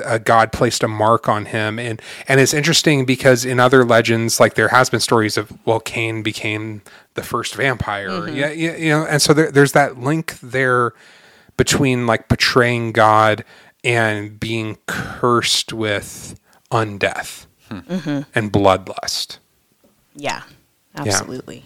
uh, God placed a mark on him, and and it's interesting because in other legends, like there has been stories of well, Cain became the first vampire, yeah, yeah, you know, and so there, there's that link there between like betraying God and being cursed with undeath and bloodlust. Yeah, absolutely.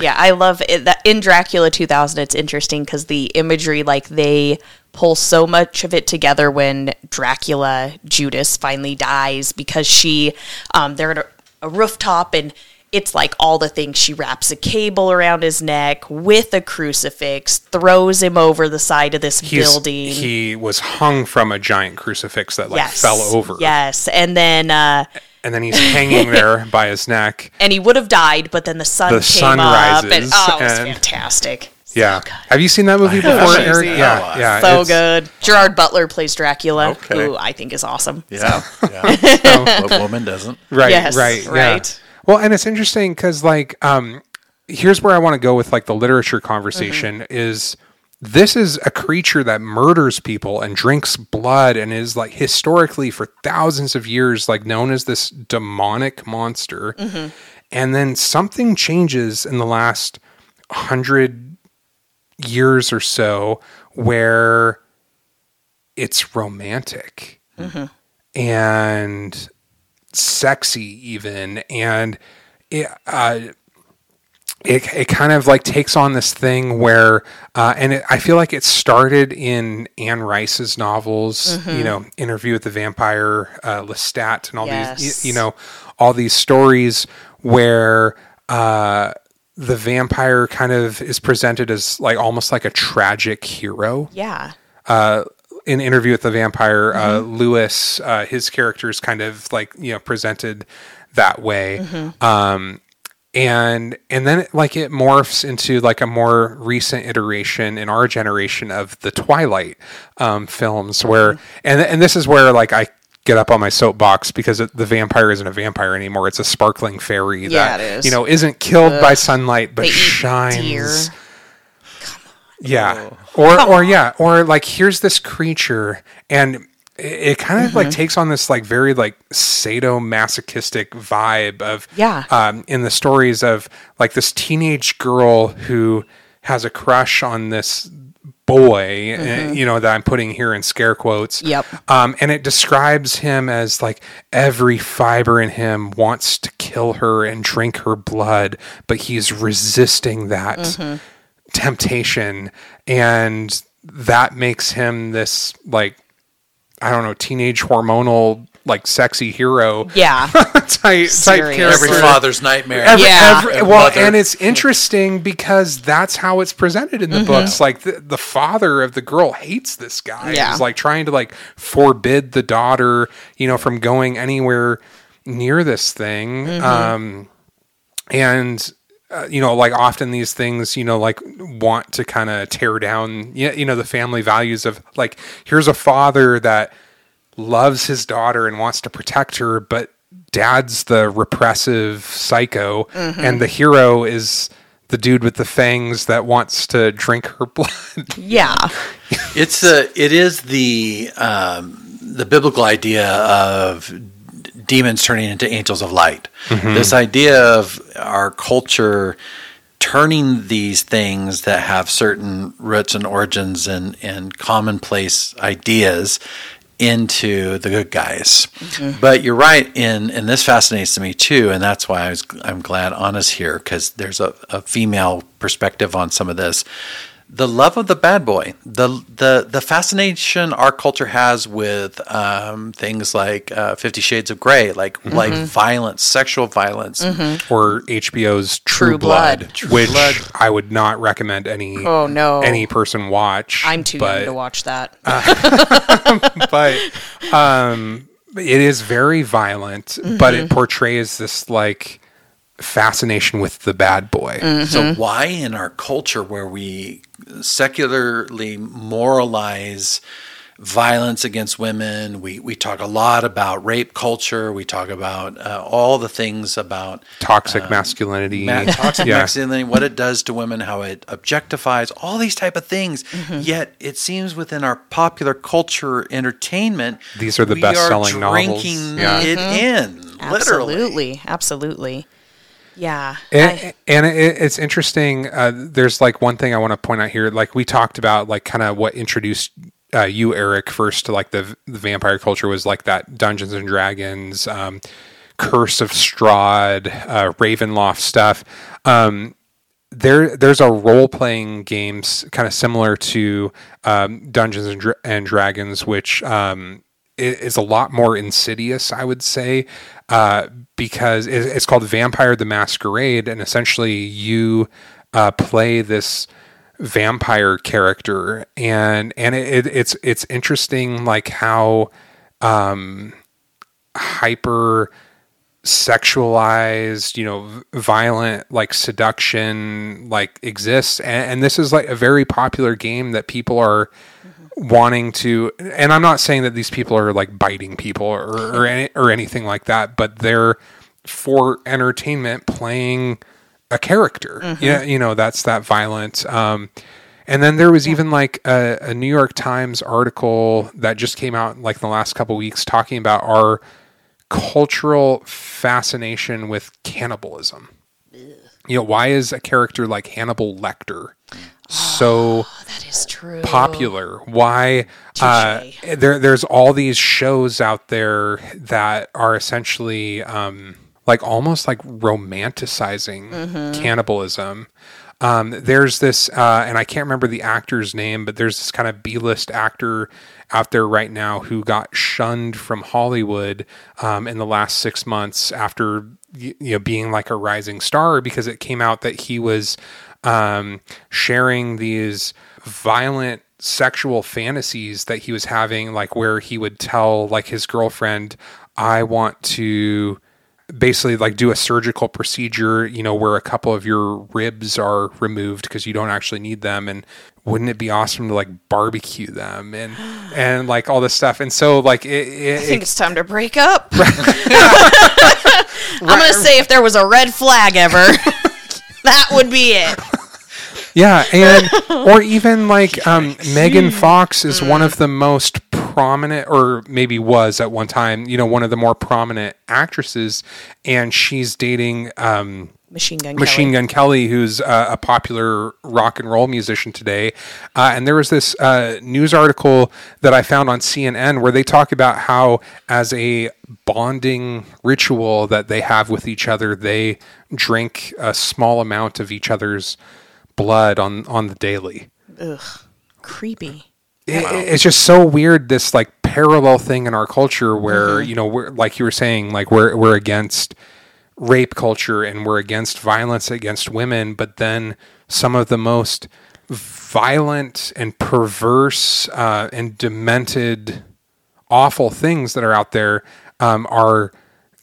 Yeah. I love it. That in Dracula 2000, it's interesting because the imagery, like they pull so much of it together when Dracula Judas finally dies because she, um, they're at a, a rooftop and it's like all the things she wraps a cable around his neck with a crucifix, throws him over the side of this He's, building. He was hung from a giant crucifix that like yes, fell over. Yes, and then. Uh, And then he's hanging there by his neck. and he would have died, but then the sun The came sun up, and rises, oh, it was and- fantastic. Yeah. good. Have you seen that movie before, Eric? Yeah. Yeah. so good. Gerard Butler plays Dracula, Okay. who I think is awesome. Yeah. yeah. what woman doesn't? Right. Yes, right. Yeah. Well, and it's interesting because like um, here's where I want to go with like the literature conversation Mm-hmm. is this is a creature that murders people and drinks blood and is like historically for thousands of years like known as this demonic monster. Mm-hmm. And then something changes in the last hundred years or so where it's romantic and sexy even and it, uh, it, it kind of like takes on this thing where uh, and it, i feel like it started in anne rice's novels you know interview with the vampire uh, lestat and all these you, you know all these stories where uh, the vampire kind of is presented as like almost like a tragic hero. Yeah. Uh, in interview with the vampire, uh, Mm-hmm. Lewis, uh, his character is kind of like you know presented that way, Mm-hmm. um, and and then it, like it morphs into like a more recent iteration in our generation of the Twilight um, films, where Mm-hmm. and and this is where like I. Get up on my soapbox because it, the vampire isn't a vampire anymore. It's a sparkling fairy Yeah, that you know isn't killed by sunlight but They shines. Deer. Yeah. Or or yeah, or like here's this creature and it, it kind of Mm-hmm. like takes on this like very like sadomasochistic vibe of Yeah. um in the stories of like this teenage girl who has a crush on this boy uh, you know that I'm putting here in scare quotes Mm-hmm. Yep. um, and it describes him as like every fiber in him wants to kill her and drink her blood, but he's resisting that Mm-hmm. Temptation. And that makes him this like, I don't know, teenage hormonal like sexy hero Yeah. type type character. Every father's nightmare. Every- Yeah. every- well, mother. and it's interesting because that's how it's presented in the Mm-hmm. books. Like the, the father of the girl hates this guy. Yeah. He's like trying to like forbid the daughter, you know, from going anywhere near this thing. Mm-hmm. Um, and uh, you know, like often these things, you know, like want to kind of tear down, y- you know, the family values of like, here's a father that loves his daughter and wants to protect her, but dad's the repressive psycho, and the hero is the dude with the fangs that wants to drink her blood. Yeah. It's a, it is the um, the biblical idea of d- demons turning into angels of light. Mm-hmm. This idea of our culture turning these things that have certain roots and origins and, and commonplace ideas into the good guys. Mm-hmm. But you're right, in and this fascinates me too, and that's why I was I'm glad Anah's here because there's a, a female perspective on some of this. The love of the bad boy, the the the fascination our culture has with um, things like uh, Fifty Shades of Grey, like like violence, sexual violence, or HBO's True, True Blood, Blood. which Blood. I would not recommend any Oh, no. any person watch. I'm too but, young to watch that. but um, it is very violent, but it portrays this like fascination with the bad boy. Mm-hmm. So why in our culture where we secularly moralize violence against women, we, we talk a lot about rape culture, we talk about uh, all the things about Toxic um, masculinity. ma- toxic Yeah. masculinity, what it does to women, how it objectifies, all these type of things. Mm-hmm. Yet it seems within our popular culture entertainment, These are the best-selling novels. drinking Yeah. it mm-hmm. in, literally. Absolutely. Yeah. And, I- and it, it's interesting. Uh, there's like one thing I want to point out here. Like we talked about, like kind of what introduced uh, you, Eric, first to like the, the vampire culture was like that Dungeons and Dragons, um, Curse of Strahd, uh, Ravenloft stuff. Um, there, there's a role playing games kind of similar to um, Dungeons and, Dra- and Dragons, which um, is a lot more insidious, I would say, uh, because it's called Vampire the Masquerade, and essentially you uh, play this vampire character, and and it, it, it's it's interesting, like how um, hyper sexualized, you know, violent, like seduction, like exists, and, and this is like a very popular game that people are wanting to. And I'm not saying that these people are like biting people or or, any, or anything like that, but they're for entertainment playing a character. Yeah, you know, that's that violent. Um, and then there was even like a, a New York Times article that just came out like in the last couple weeks talking about our cultural fascination with cannibalism. You know, why is a character like Hannibal Lecter so that is true. popular? Why uh, there there's all these shows out there that are essentially um, like almost like romanticizing cannibalism. Um, there's this, uh, and I can't remember the actor's name, but there's this kind of B-list actor out there right now who got shunned from Hollywood um, in the last six months after you know being like a rising star because it came out that he was um, sharing these violent sexual fantasies that he was having, like where he would tell like his girlfriend, "I want to." basically like do a surgical procedure, you know, where a couple of your ribs are removed because you don't actually need them and wouldn't it be awesome to like barbecue them and and like all this stuff. And so like it, it, I think it- it's time to break up. I'm going to say if there was a red flag ever, that would be it. Yeah, and or even like um, Megan Fox is one of the most prominent, or maybe was at one time, you know, one of the more prominent actresses, and she's dating um, Machine Gun Machine Kelly. Gun Kelly, who's uh, a popular rock and roll musician today. Uh, and there was this uh, news article that I found on CNN where they talk about how, as a bonding ritual that they have with each other, they drink a small amount of each other's blood on on the daily. Ugh. Creepy. It- It's just so weird. This like parallel thing in our culture where you know we're like you were saying like we're we're against rape culture and we're against violence against women but then some of the most violent and perverse uh, and demented awful things that are out there um, are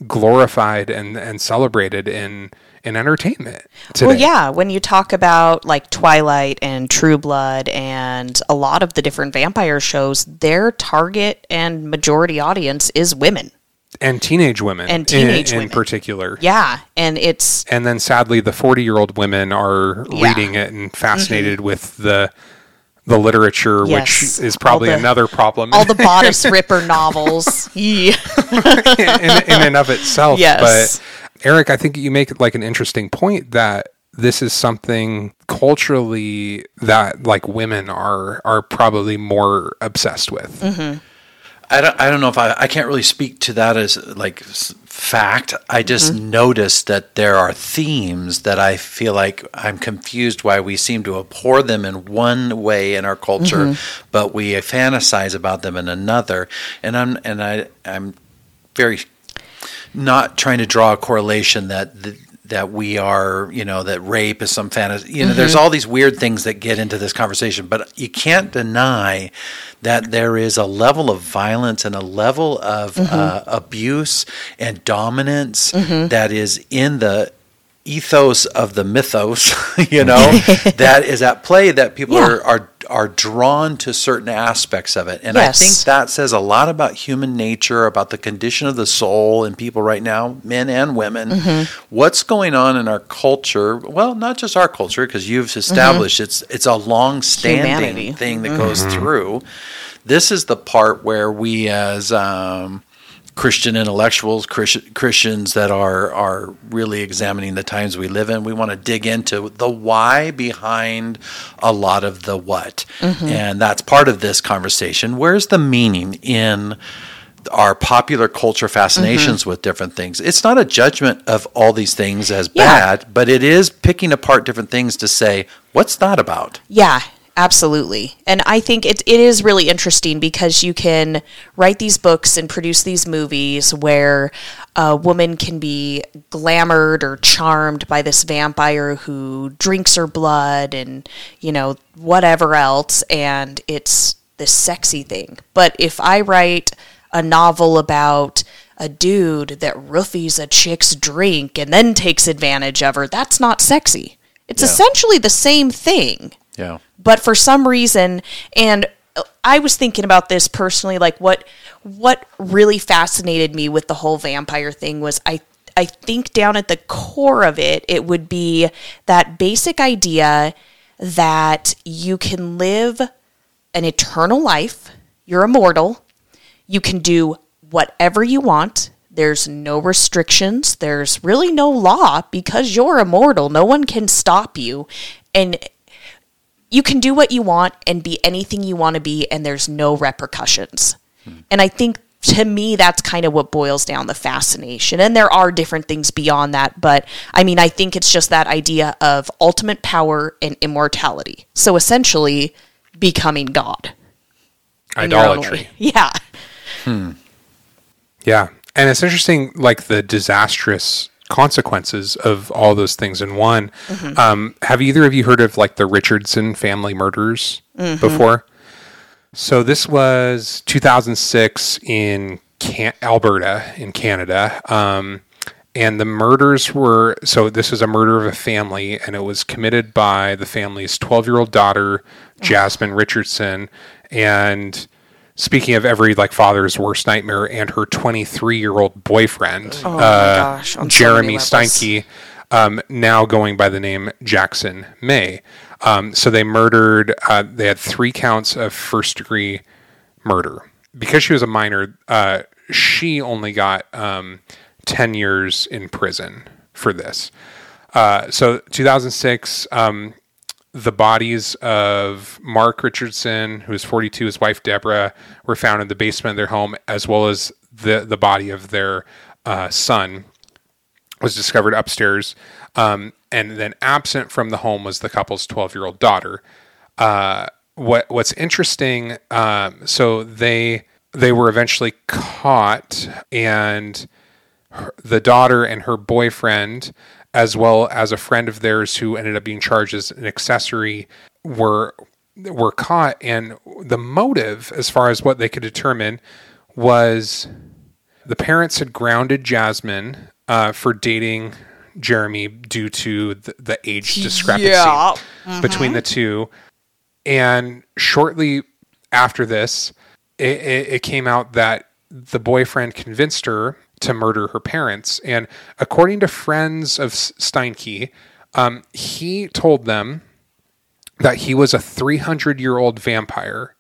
glorified and, and celebrated in in entertainment today. Well, yeah, when you talk about like Twilight and True Blood and a lot of the different vampire shows, their target and majority audience is women. And teenage women And teenage in, in women. particular Yeah, and it's and then sadly the 40 year old women are Yeah. Mm-hmm. reading it and fascinated with the the literature Yes. which is probably the- another problem all the bodice ripper novels. In, in and of itself Yes. but eric i think you make like an interesting point that this is something culturally that like women are are probably more obsessed with Mm-hmm. I don't, I don't know if I, I can't really speak to that as like fact. I just mm-hmm. noticed that there are themes that I feel like I'm confused why we seem to abhor them in one way in our culture, mm-hmm. but we fantasize about them in another. And I'm and I I'm very not trying to draw a correlation that the, that we are, you know, that rape is some fantasy. You know, there's mm-hmm. all these weird things that get into this conversation, but you can't deny that there is a level of violence and a level of mm-hmm. uh, abuse and dominance mm-hmm. that is in the ethos of the mythos, you know, that is at play that people Yeah. are, are are drawn to certain aspects of it. And Yes. I think that says a lot about human nature, about the condition of the soul in people right now, men and women. Mm-hmm. What's going on in our culture? Well, not just our culture, because you've established it's it's a long standing thing that goes through. This is the part where we as um, Christian intellectuals, Christians that are are really examining the times we live in. We want to dig into the why behind a lot of the what, mm-hmm. and that's part of this conversation. Where's the meaning in our popular culture fascinations mm-hmm. with different things? It's not a judgment of all these things as Yeah. bad, but it is picking apart different things to say what's that about. Yeah, absolutely. And I think it, it is really interesting because you can write these books and produce these movies where a woman can be glamored or charmed by this vampire who drinks her blood and, you know, whatever else. And it's this sexy thing. But if I write a novel about a dude that roofies a chick's drink and then takes advantage of her, that's not sexy. It's Yeah. essentially the same thing Yeah. but for some reason and i was thinking about this personally like what what really fascinated me with the whole vampire thing was i i think down at the core of it it would be that basic idea that you can live an eternal life you're immortal you can do whatever you want. There's no restrictions. There's really no law because you're immortal. No one can stop you. And you can do what you want and be anything you want to be, and there's no repercussions. And I think to me, that's kind of what boils down the fascination. And there are different things beyond that, but I mean, I think it's just that idea of ultimate power and immortality. So essentially, becoming God. in your own idolatry. Yeah. Hmm. Yeah. And it's interesting, like the disastrous consequences of all those things in one. Um, have either of you heard of like the Richardson family murders before? So this was 2006 in Can- Alberta, in Canada. Um, and the murders were so this was a murder of a family, and it was committed by the family's 12 year old daughter, Jasmine Richardson. And speaking of every like father's worst nightmare, and her 23 year old boyfriend, Oh uh, gosh, on so Jeremy. Steinke, um, now going by the name Jackson May. Um, so they murdered. Uh, they had three counts of first degree murder because she was a minor. Uh, she only got um, ten years in prison for this. Uh, so 2006. The bodies of Mark Richardson, who was 42, his wife Deborah, were found in the basement of their home, as well as the the body of their uh, son was discovered upstairs. Um, and then absent from the home was the couple's 12 year old daughter. Uh, what What's interesting, um, so they they were eventually caught, and her, the daughter and her boyfriend, as well as a friend of theirs who ended up being charged as an accessory, were were caught. And the motive, as far as what they could determine, was the parents had grounded Jasmine uh, for dating Jeremy due to the, the age discrepancy Yeah. between the two. And shortly after this, it, it, it came out that the boyfriend convinced her to murder her parents. And according to friends of Steinke, um, he told them that he was a 300 year old vampire,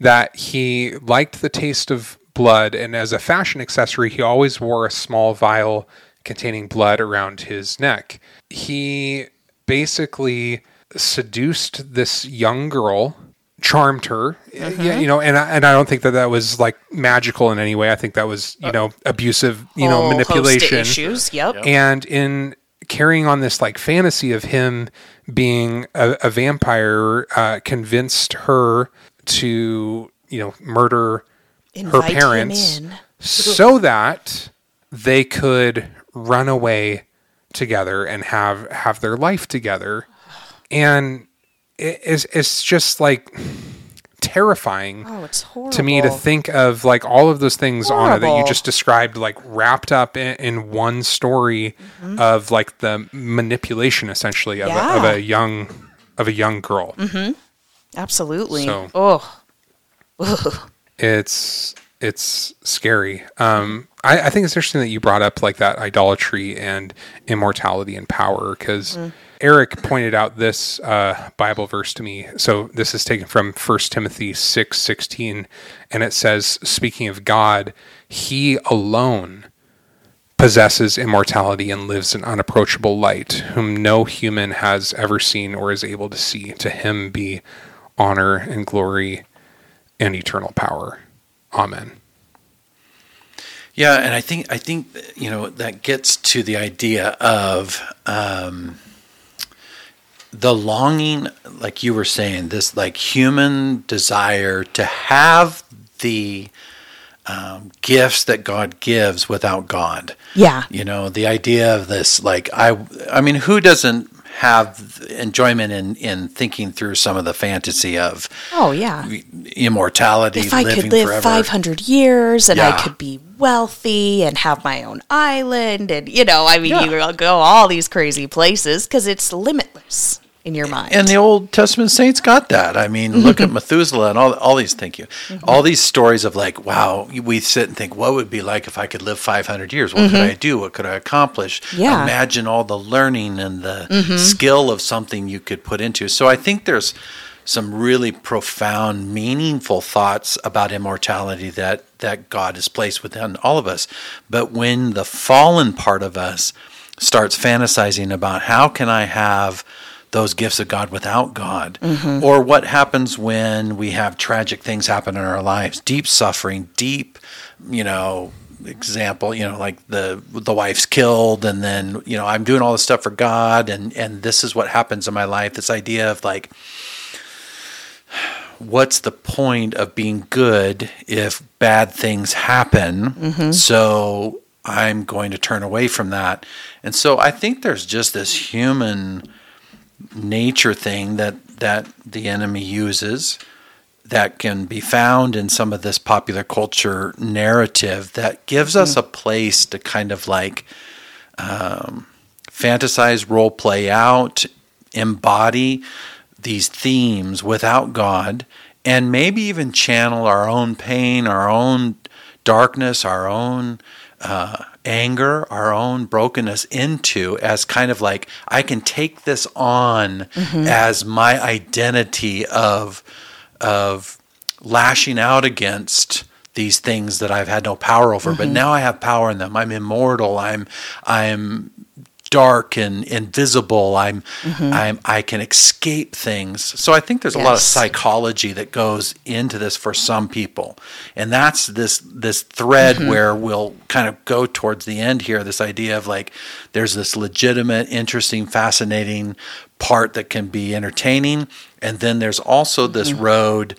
that he liked the taste of blood, and as a fashion accessory, he always wore a small vial containing blood around his neck. He basically seduced this young girl charmed her yeah you know and I, and I don't think that that was like magical in any way. I think that was you know abusive you know Whole host of manipulation. issues. Yep. and in carrying on this like fantasy of him being a, a vampire uh, convinced her to you know murder Invite her parents so that they could run away together and have have their life together. And it, it's, it's just like terrifying Oh, it's horrible. to me to think of like all of those things on that you just described like wrapped up in, in one story of like the manipulation essentially of, a, of Mm-hmm. A young of a young girl Absolutely. So- oh, it's it's scary. Um I, I think it's interesting that you brought up like that idolatry and immortality and power because eric pointed out this uh, bible verse to me. So this is taken from 1 timothy 6 16 and it says speaking of god he alone possesses immortality and lives in unapproachable light whom no human has ever seen or is able to see. To him be honor and glory and eternal power amen Yeah, and I think I think you know that gets to the idea of um, the longing, like you were saying, this like human desire to have the um, gifts that God gives without God. yeah. You know, the idea of this, like I, I mean, who doesn't have enjoyment in in thinking through some of the fantasy of Oh, yeah. immortality, If I could live 500 years and Yeah. I could be wealthy and have my own island, and, you know, I mean, Yeah. you go all these crazy places because it's limitless in your mind. And the Old Testament saints got that. I mean, look at Methuselah and all, all these, thank you, mm-hmm. all these stories of like, wow, we sit and think, what would it be like if I could live 500 years? What could I mm-hmm. do? What could I accomplish? Yeah. Imagine all the learning and the mm-hmm. skill of something you could put into. So I think there's some really profound, meaningful thoughts about immortality that, that God has placed within all of us. But when the fallen part of us starts fantasizing about how can I have those gifts of God without God, mm-hmm. or what happens when we have tragic things happen in our lives, deep suffering, deep, you know, example, you know, like the the wife's killed, and then you know I'm doing all this stuff for God, and and this is what happens in my life. This idea of like, what's the point of being good if bad things happen? Mm-hmm. So I'm going to turn away from that, and so I think there's just this human nature thing that that the enemy uses that can be found in some of this popular culture narrative that gives us a place to kind of like um, fantasize, role play out, embody these themes without God, and maybe even channel our own pain, our own darkness, our own uh, anger, our own brokenness into as kind of like I can take this on as my identity of of lashing out against these things that I've had no power over, but now I have power in them. I'm immortal. I'm I'm dark and invisible. I'm mm-hmm. I'm I can escape things. So I think there's a lot of psychology that goes into this for some people. And that's this this thread mm-hmm. where we'll kind of go towards the end here, this idea of like there's this legitimate, interesting, fascinating part that can be entertaining. And then there's also this mm-hmm. road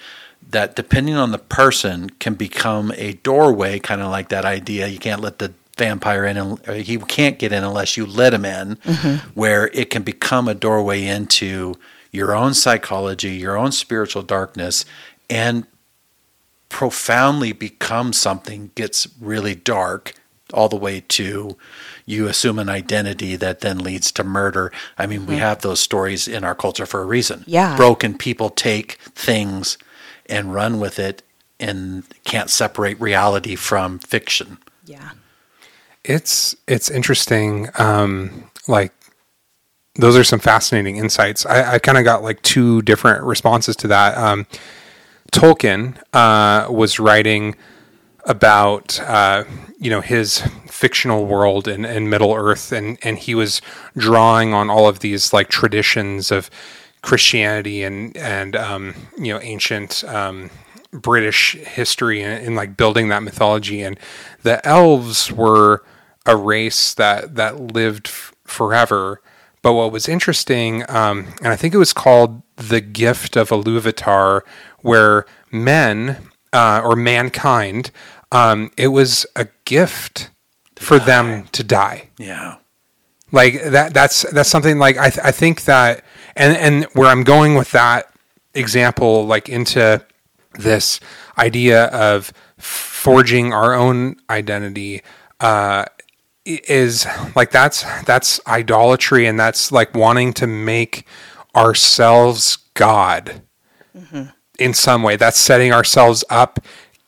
that depending on the person can become a doorway, kind of like that idea. You can't let the vampire in, and or uh, he can't get in unless you let him in, mm-hmm. where it can become a doorway into your own psychology, your own spiritual darkness, and profoundly become something gets really dark all the way to you assume an identity that then leads to murder. I mean, we mm-hmm. have those stories in our culture for a reason. Yeah. Broken people take things and run with it and can't separate reality from fiction. Yeah. It's it's interesting. Um, like those are some fascinating insights. I, I kind of got like two different responses to that. Um, Tolkien uh, was writing about uh, you know his fictional world in, in Middle Earth, and and he was drawing on all of these like traditions of Christianity and and um, you know ancient um, British history and, like building that mythology. And the elves were a race that that lived f- forever. But what was interesting, um, and I think it was called the gift of Iluvatar, where men uh, or mankind, um, it was a gift for them to die Yeah. like that that's that's something like I, th- I think that and and where i'm going with that example like into this idea of forging our own identity uh is like that's that's idolatry and that's like wanting to make ourselves god mm-hmm. in some way. That's setting ourselves up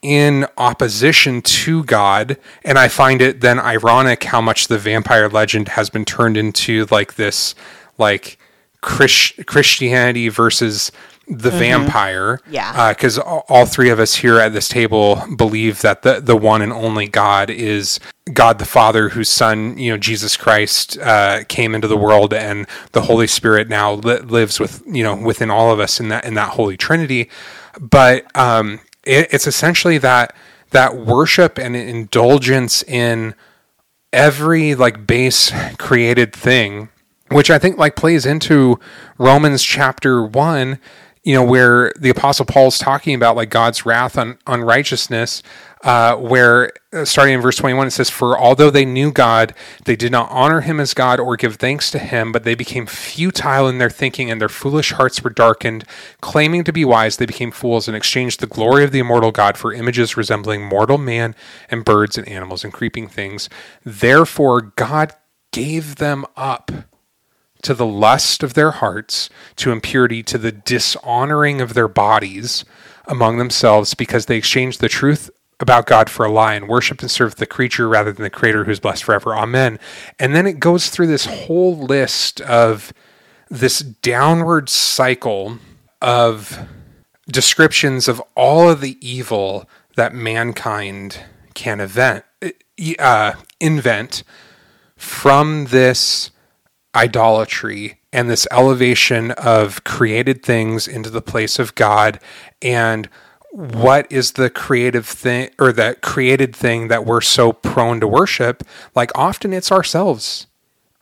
in opposition to God. And I find it then ironic how much the vampire legend has been turned into like this, like Chris- Christianity versus the vampire. Yeah. Because all, all three of us here at this table believe that the, the one and only God is God the Father, whose Son, you know, Jesus Christ, uh, came into the world, and the Holy Spirit now li- lives with, you know, within all of us in that in that Holy Trinity. But um, it, it's essentially that that worship and indulgence in every like base created thing which i think like plays into romans chapter 1 you know where the apostle paul's talking about like god's wrath on unrighteousness uh, where uh, starting in verse 21 it says for although they knew god they did not honor him as god or give thanks to him but they became futile in their thinking and their foolish hearts were darkened. Claiming to be wise they became fools and exchanged the glory of the immortal god for images resembling mortal man and birds and animals and creeping things. Therefore god gave them up to the lust of their hearts, to impurity, to the dishonoring of their bodies among themselves, because they exchanged the truth about God for a lie and worshiped and served the creature rather than the creator who's blessed forever. Amen. And then it goes through this whole list of this downward cycle of descriptions of all of the evil that mankind can event, uh, invent from this idolatry and this elevation of created things into the place of God. And what is the creative thing or the created thing that we're so prone to worship? Like often it's ourselves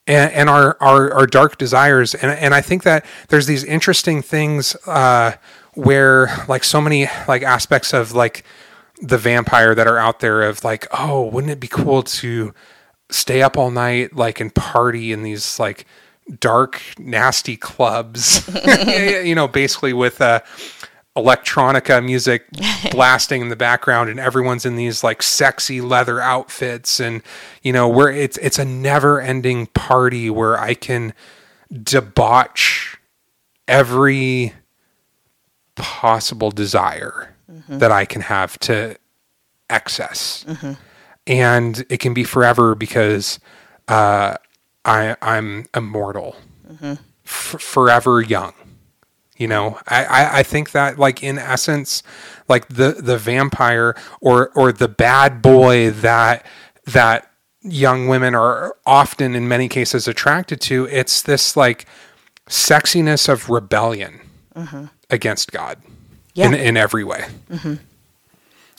and, and our, our our dark desires. And and I think that there's these interesting things uh where like so many like aspects of like the vampire that are out there of like oh wouldn't it be cool to stay up all night like and party in these like dark nasty clubs. You know basically with uh electronica music blasting in the background and everyone's in these like sexy leather outfits and you know where it's it's a never ending party where i can debauch every possible desire that i can have to excess and it can be forever because uh, I, I'm immortal, mm-hmm. F- forever young. You know, I, I, I think that like in essence, like the the vampire or or the bad boy that that young women are often in many cases attracted to, it's this like sexiness of rebellion mm-hmm. against God Yeah. in in every way. Mm-hmm.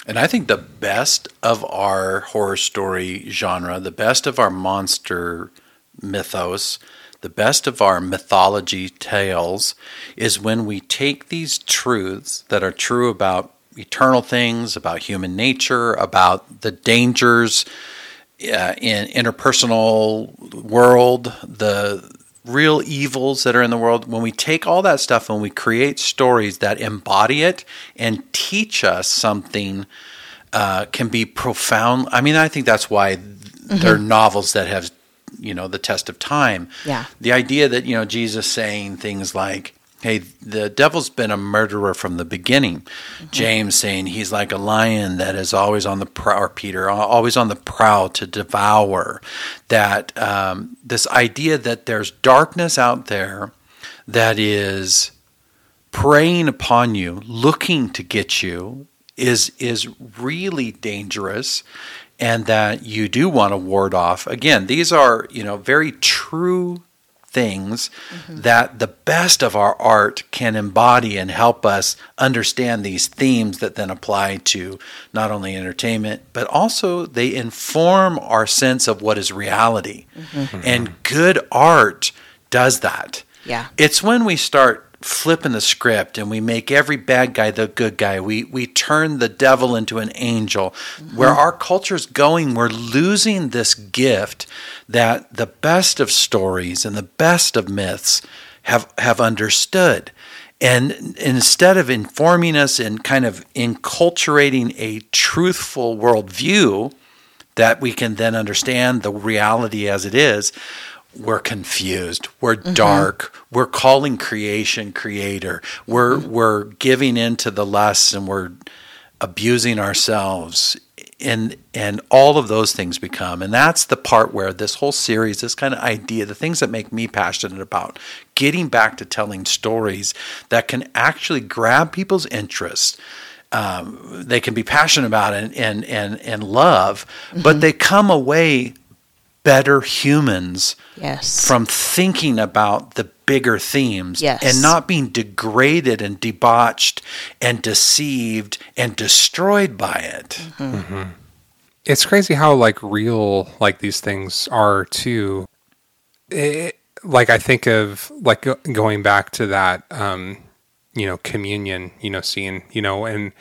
And I think the best of our horror story genre, the best of our monster mythos, the best of our mythology tales is when we take these truths that are true about eternal things, about human nature, about the dangers uh, in interpersonal world, the real evils that are in the world. When we take all that stuff and we create stories that embody it and teach us something, uh, can be profound. I mean, I think that's why mm-hmm. they're novels that have you know the test of time. Yeah. The idea that you know Jesus saying things like, "Hey, the devil's been a murderer from the beginning." Mm-hmm. James saying he's like a lion that is always on the prowl. Or Peter always on the prowl to devour. That um, this idea that there's darkness out there that is preying upon you, looking to get you, is is really dangerous and that you do want to ward off. Again, these are, you know, very true things mm-hmm. that the best of our art can embody and help us understand these themes that then apply to not only entertainment, but also they inform our sense of what is reality. Mm-hmm. And good art does that. Yeah. It's when we start flipping the script and we make every bad guy the good guy. We we turn the devil into an angel. Mm-hmm. Where our culture's going, we're losing this gift that the best of stories and the best of myths have have understood. And instead of informing us and kind of enculturating a truthful worldview that we can then understand the reality as it is, we're confused we're mm-hmm. dark we're calling creation creator we're mm-hmm. we're giving into the lusts and we're abusing ourselves and and all of those things become and that's the part where this whole series this kind of idea the things that make me passionate about getting back to telling stories that can actually grab people's interest um, they can be passionate about and and and, and love mm-hmm. but they come away better humans yes. from thinking about the bigger themes yes. and not being degraded and debauched and deceived and destroyed by it. Mm-hmm. Mm-hmm. It's crazy how like real like these things are too. It, like I think of like going back to that um you know communion, you know scene, you know and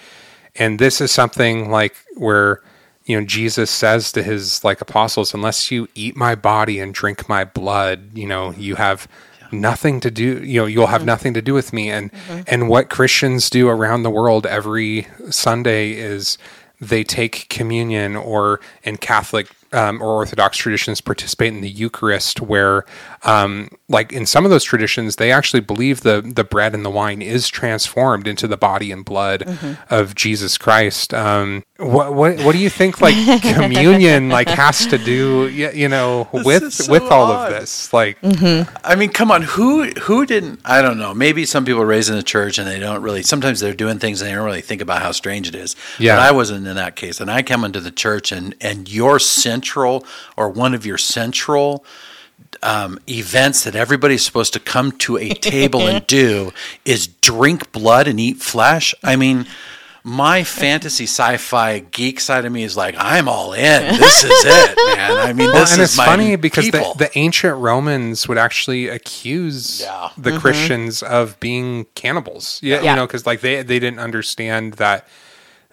and this is something like where you know jesus says to his like apostles unless you eat my body and drink my blood you know you have nothing to do you know you'll have mm-hmm. nothing to do with me and mm-hmm. and what christians do around the world every sunday is they take communion or in catholic um, or Orthodox traditions participate in the Eucharist, where, um, like in some of those traditions, they actually believe the the bread and the wine is transformed into the body and blood mm-hmm. of Jesus Christ. Um, what, what what do you think? Like communion, like has to do, you know, with so with all odd. of this. Like, mm-hmm. I mean, come on, who who didn't? I don't know. Maybe some people are raised in the church and they don't really. Sometimes they're doing things and they don't really think about how strange it is. Yeah. But I wasn't in that case, and I come into the church and and your sin central or one of your central um, events that everybody's supposed to come to a table and do is drink blood and eat flesh. I mean, my fantasy sci-fi geek side of me is like, I'm all in. This is it, man. I mean, well, and it's funny because the, the, ancient Romans would actually accuse yeah. the mm-hmm. Christians of being cannibals. Yeah, yeah. you know, because like they they didn't understand that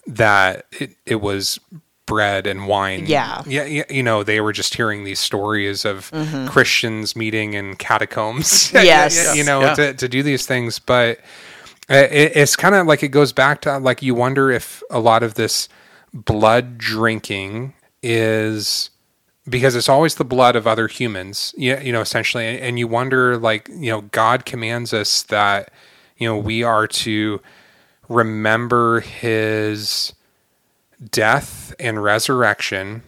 that it, it was bread and wine. Yeah. Yeah. You know, they were just hearing these stories of mm-hmm. Christians meeting in catacombs. yes. you know, yeah. to, to do these things. But it, it's kind of like it goes back to like you wonder if a lot of this blood drinking is because it's always the blood of other humans. Yeah. You know, essentially. And, and you wonder, like, you know, God commands us that, you know, we are to remember his death and resurrection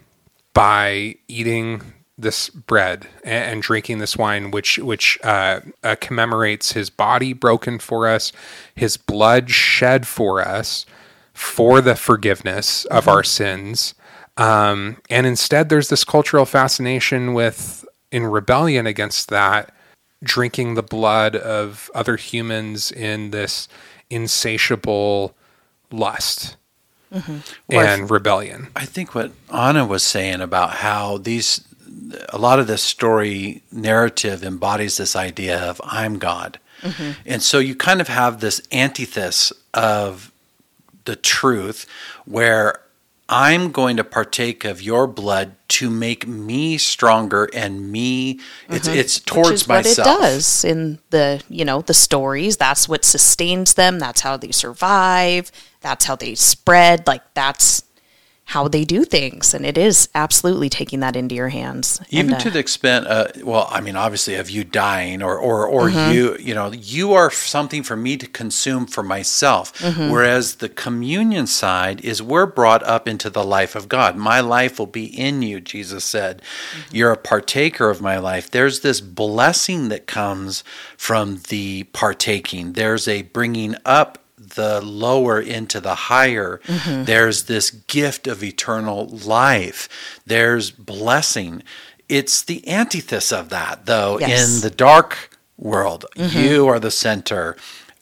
by eating this bread and, and drinking this wine, which which uh, uh, commemorates his body broken for us, his blood shed for us, for the forgiveness of mm-hmm. our sins. Um, and instead, there's this cultural fascination with in rebellion against that, drinking the blood of other humans in this insatiable lust mm-hmm. and rebellion. I think what Anah was saying about how these a lot of this story narrative embodies this idea of I'm God. And so you kind of have this antithesis of the truth where I'm going to partake of your blood to make me stronger and me it's mm-hmm. it's towards Which is myself. what it does in the you know the stories. That's what sustains them. That's how they survive. That's how they spread. Like that's how they do things, and it is absolutely taking that into your hands. even And, to uh, the extent uh, well i mean obviously of you dying or or, or Mm-hmm. you you know you are something for me to consume for myself Mm-hmm. whereas the communion side is we're brought up into the life of god my life will be in you jesus said Mm-hmm. you're a partaker of my life there's this blessing that comes from the partaking there's a bringing up the lower into the higher. Mm-hmm. There's this gift of eternal life. There's blessing. It's the antithesis of that, though, Yes. in the dark world. You are the center.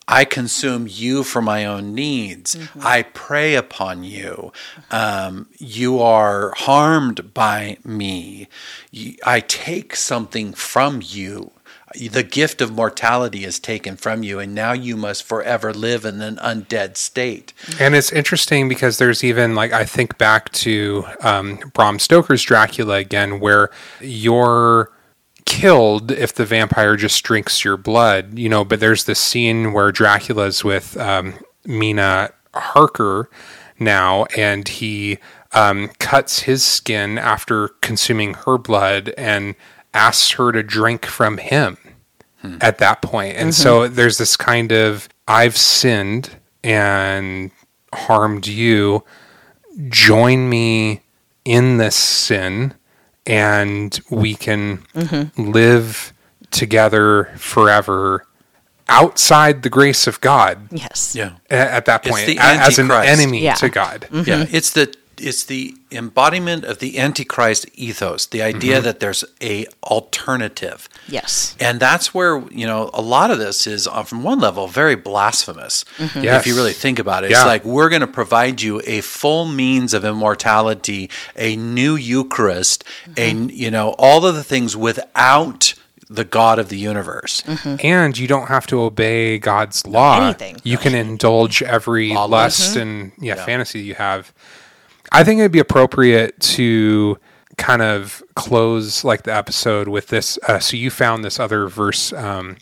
I consume you for my own needs. I prey upon you. Um, you are harmed by me. I take something from you. The gift of mortality is taken from you, and now you must forever live in an undead state. And it's interesting because there's even like I think back to um, Bram Stoker's Dracula again, where you're killed if the vampire just drinks your blood, you know. But there's this scene where Dracula's with um, Mina Harker now, and he um, cuts his skin after consuming her blood and asks her to drink from him hmm. at that point. And so mm-hmm. there's this kind of I've sinned and harmed you. Join me in this sin and we can mm-hmm. live together forever outside the grace of God yes, Yeah. at that It's point the as an enemy Yeah. to God. Mm-hmm. Yeah, it's the it's the embodiment of the antichrist ethos, the idea mm-hmm. that there's a alternative. yes, And that's where, you know, a lot of this is uh, from one level very blasphemous. Yes. If you really think about it. Yeah. It's like we're going to provide you a full means of immortality, a new Eucharist, a mm-hmm. you know, all of the things without the God of the universe. And you don't have to obey God's law. Anything. You can indulge every Lawless. lust and yeah, fantasy you have. I think it'd be appropriate to kind of close like the episode with this. Uh, so you found this other verse, um,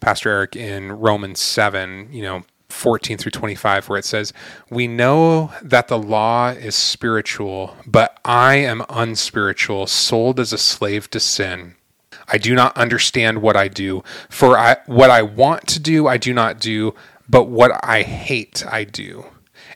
Pastor Eric, in Romans seven. You know. 14 through 25 where it says we know that the law is spiritual but i am unspiritual sold as a slave to sin I do not understand what I do. For I, what I want to do, I do not do, but what I hate, I do.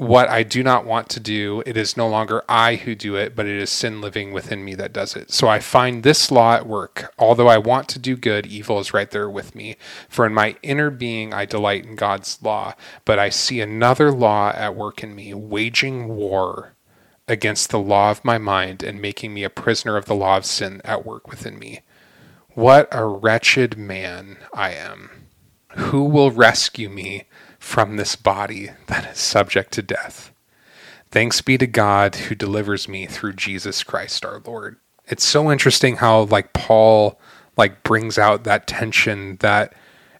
what I do not want to do, it is no longer I who do it, but it is sin living within me that does it. So I find this law at work. Although I want to do good, evil is right there with me. For in my inner being, I delight in God's law, but I see another law at work in me, waging war against the law of my mind and making me a prisoner of the law of sin at work within me. What a wretched man I am. Who will rescue me from this body that is subject to death? Thanks be to God who delivers me through Jesus Christ our Lord. It's so interesting how like Paul like brings out that tension that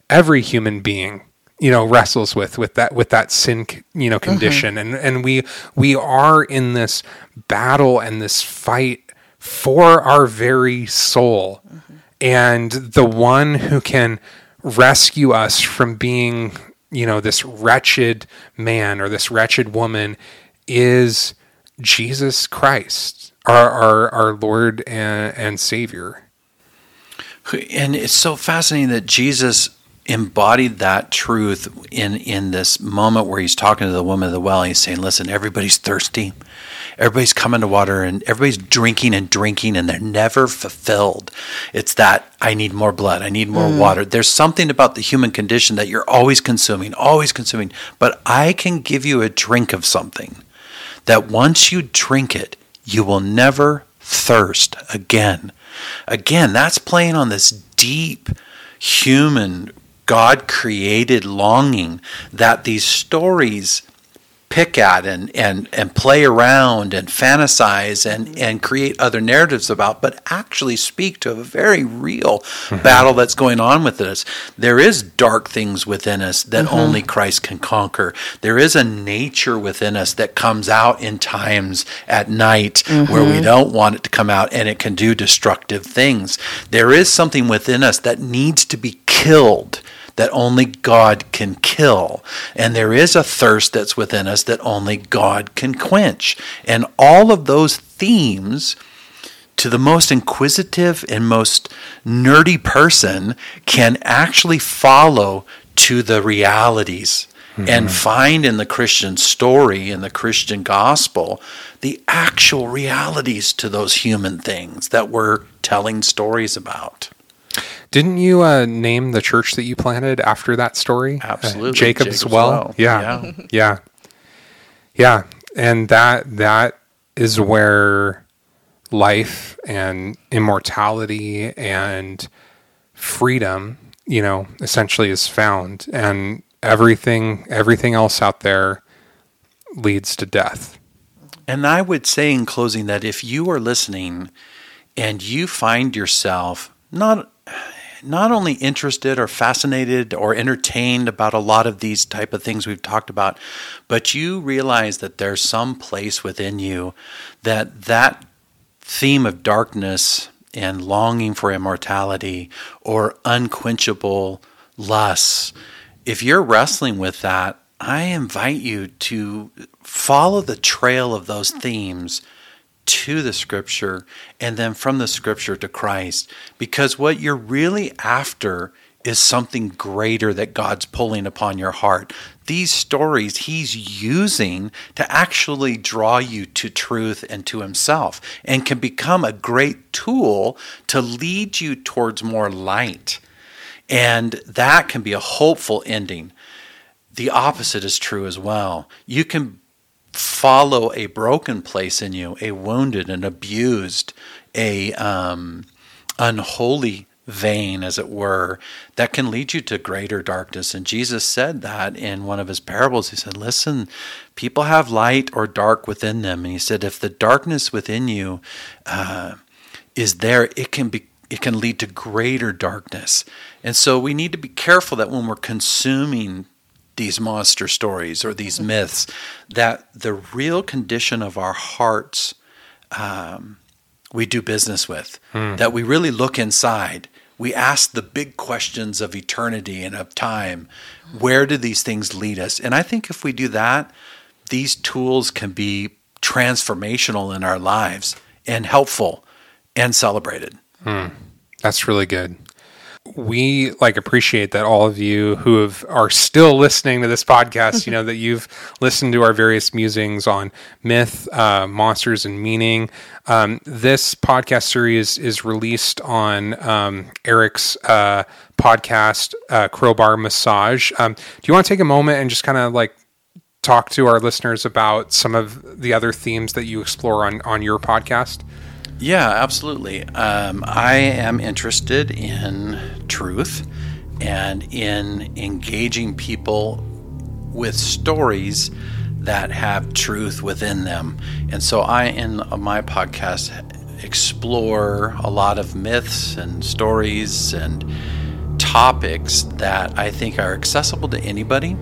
every human being you know wrestles with with that with that sin you know mm-hmm. condition and and we we are in this battle and this fight for our very soul mm-hmm. and the one who can rescue us from being you know this wretched man or this wretched woman is jesus christ our our, our lord and, and savior And it's so fascinating that Jesus embodied that truth in in this moment where he's talking to the woman of the well. He's saying, "Listen, everybody's thirsty. Everybody's coming to water and everybody's drinking and drinking and they're never fulfilled. It's that I need more blood, I need more mm. water. There's something about the human condition that you're always consuming, always consuming. But I can give you a drink of something that once you drink it, you will never thirst again. Again, that's playing on this deep human God created longing that these stories pick at and, and, and play around and fantasize and, and create other narratives about, but actually speak to a very real mm-hmm. battle that's going on within us. There is dark things within us that mm-hmm. only Christ can conquer. There is a nature within us that comes out in times at night mm-hmm. where we mm-hmm. don't want it to come out and it can do destructive things. There is something within us that needs to be killed that only God can kill. And there is a thirst that's within us that only God can quench. And all of those themes to the most inquisitive and most nerdy person can actually follow to the realities mm-hmm. and find in the Christian story in the Christian gospel the actual realities to those human things that we're telling stories about. Didn't you uh, name the church that you planted after that story? Absolutely, uh, Jacob's, Jacob's well. well. Yeah. yeah, yeah, yeah, and that that is where life and immortality and freedom, you know, essentially is found, and everything everything else out there leads to death. And I would say in closing that if you are listening and you find yourself not not only interested or fascinated or entertained about a lot of these type of things we've talked about, but you realize that there's some place within you that that theme of darkness and longing for immortality or unquenchable lusts, if you're wrestling with that, I invite you to follow the trail of those themes to the scripture and then from the scripture to Christ. Because what you're really after is something greater that God's pulling upon your heart. These stories He's using to actually draw you to truth and to Himself and can become a great tool to lead you towards more light. And that can be a hopeful ending. The opposite is true as well. You can follow a broken place in you, a wounded and abused, a um, unholy vein, as it were, that can lead you to greater darkness. And Jesus said that in one of his parables. He said, Listen, people have light or dark within them. And he said, If the darkness within you uh, is there, it can be. It can lead to greater darkness. And so we need to be careful that when we're consuming these monster stories or these myths, that the real condition of our hearts um, we do business with, hmm. that we really look inside. We ask the big questions of eternity and of time. Where do these things lead us? And I think if we do that, these tools can be transformational in our lives and helpful and celebrated. Hmm. That's really good we like appreciate that all of you who have, are still listening to this podcast, you know, that you've listened to our various musings on myth, uh, monsters, and meaning. Um, this podcast series is released on um, Eric's uh, podcast, uh, Crowbar Massage. Um, do you want to take a moment and just kind of like talk to our listeners about some of the other themes that you explore on, on your podcast? Yeah, absolutely. Um, I am interested in truth and in engaging people with stories that have truth within them. And so I, in my podcast, explore a lot of myths and stories and topics that I think are accessible to anybody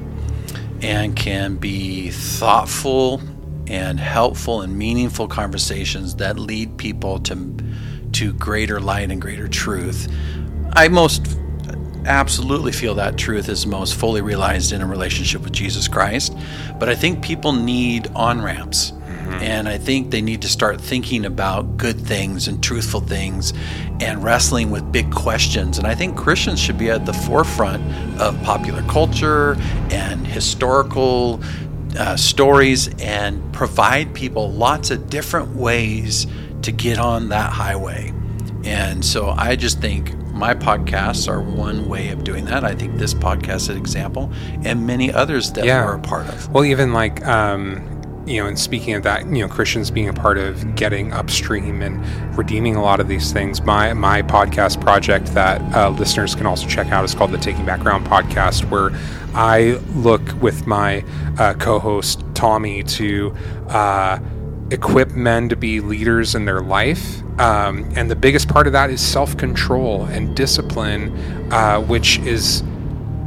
and can be thoughtful and helpful and meaningful conversations that lead people to to greater light and greater truth. I most absolutely feel that truth is most fully realized in a relationship with Jesus Christ, but I think people need on ramps. Mm-hmm. And I think they need to start thinking about good things and truthful things and wrestling with big questions. And I think Christians should be at the forefront of popular culture and historical uh, stories and provide people lots of different ways to get on that highway. And so I just think my podcasts are one way of doing that. I think this podcast is an example, and many others that Yeah. we're a part of. Well, even like, um, you know, and speaking of that, you know, Christians being a part of getting upstream and redeeming a lot of these things. My my podcast project that uh, listeners can also check out is called the Taking Background podcast, where I look with my uh, co-host Tommy to. Uh, equip men to be leaders in their life. Um, and the biggest part of that is self control and discipline, uh, which is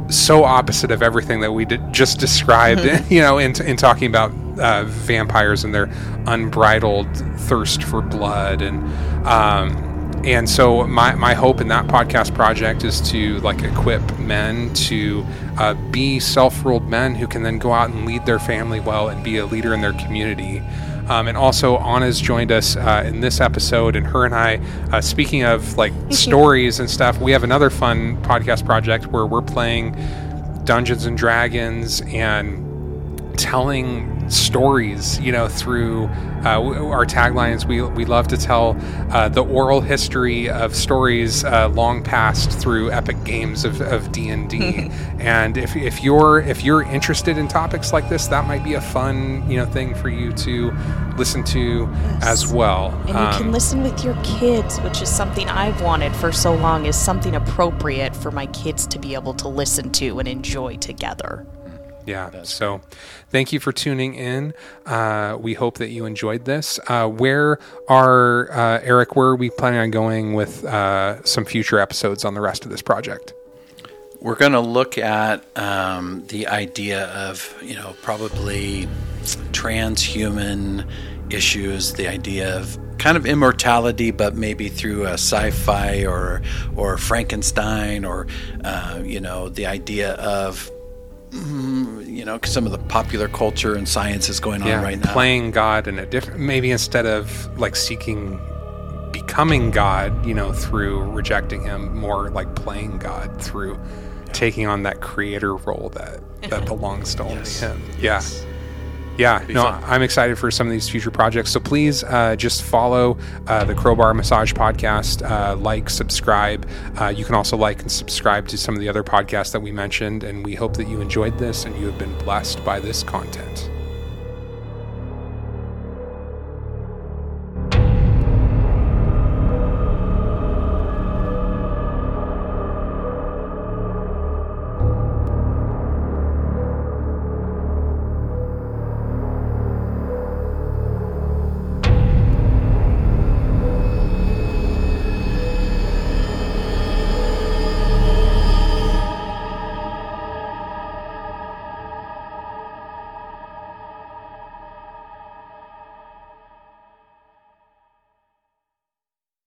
so opposite of everything that we did, just described, you know, in, in talking about uh, vampires and their unbridled thirst for blood. And, um, and so my, my hope in that podcast project is to like equip men to uh, be self-ruled men who can then go out and lead their family well and be a leader in their community. Um, and also, Anah's joined us uh, in this episode, and her and I, uh, speaking of like stories and stuff, we have another fun podcast project where we're playing Dungeons and Dragons and telling stories, you know, through uh, our taglines. We, we love to tell uh, the oral history of stories uh, long past through epic games of, of D&D. and if, if you're if you're interested in topics like this, that might be a fun, you know, thing for you to listen to as well. And you Um, can listen with your kids, which is something I've wanted for so long, is something appropriate for my kids to be able to listen to and enjoy together. Yeah. so thank you for tuning in. Uh, we hope that you enjoyed this. Uh, where are, uh, Eric, where are we planning on going with uh, some future episodes on the rest of this project? We're going to look at um, the idea of, you know, probably transhuman issues, the idea of kind of immortality, but maybe through a sci-fi or or Frankenstein, or uh, you know, the idea of Mm-hmm. you know some of the popular culture and science is going on yeah. right now. Playing God in a different, maybe instead of like seeking becoming God, you know, through rejecting Him, more like playing God through taking on that creator role that, that belongs to only Yes. Him. Yes. Yeah. Yeah, no, fun. I'm excited for some of these future projects. So please uh, just follow uh, the Crowbar Massage Podcast, uh, like, subscribe. Uh, you can also like and subscribe to some of the other podcasts that we mentioned. And we hope that you enjoyed this and you have been blessed by this content.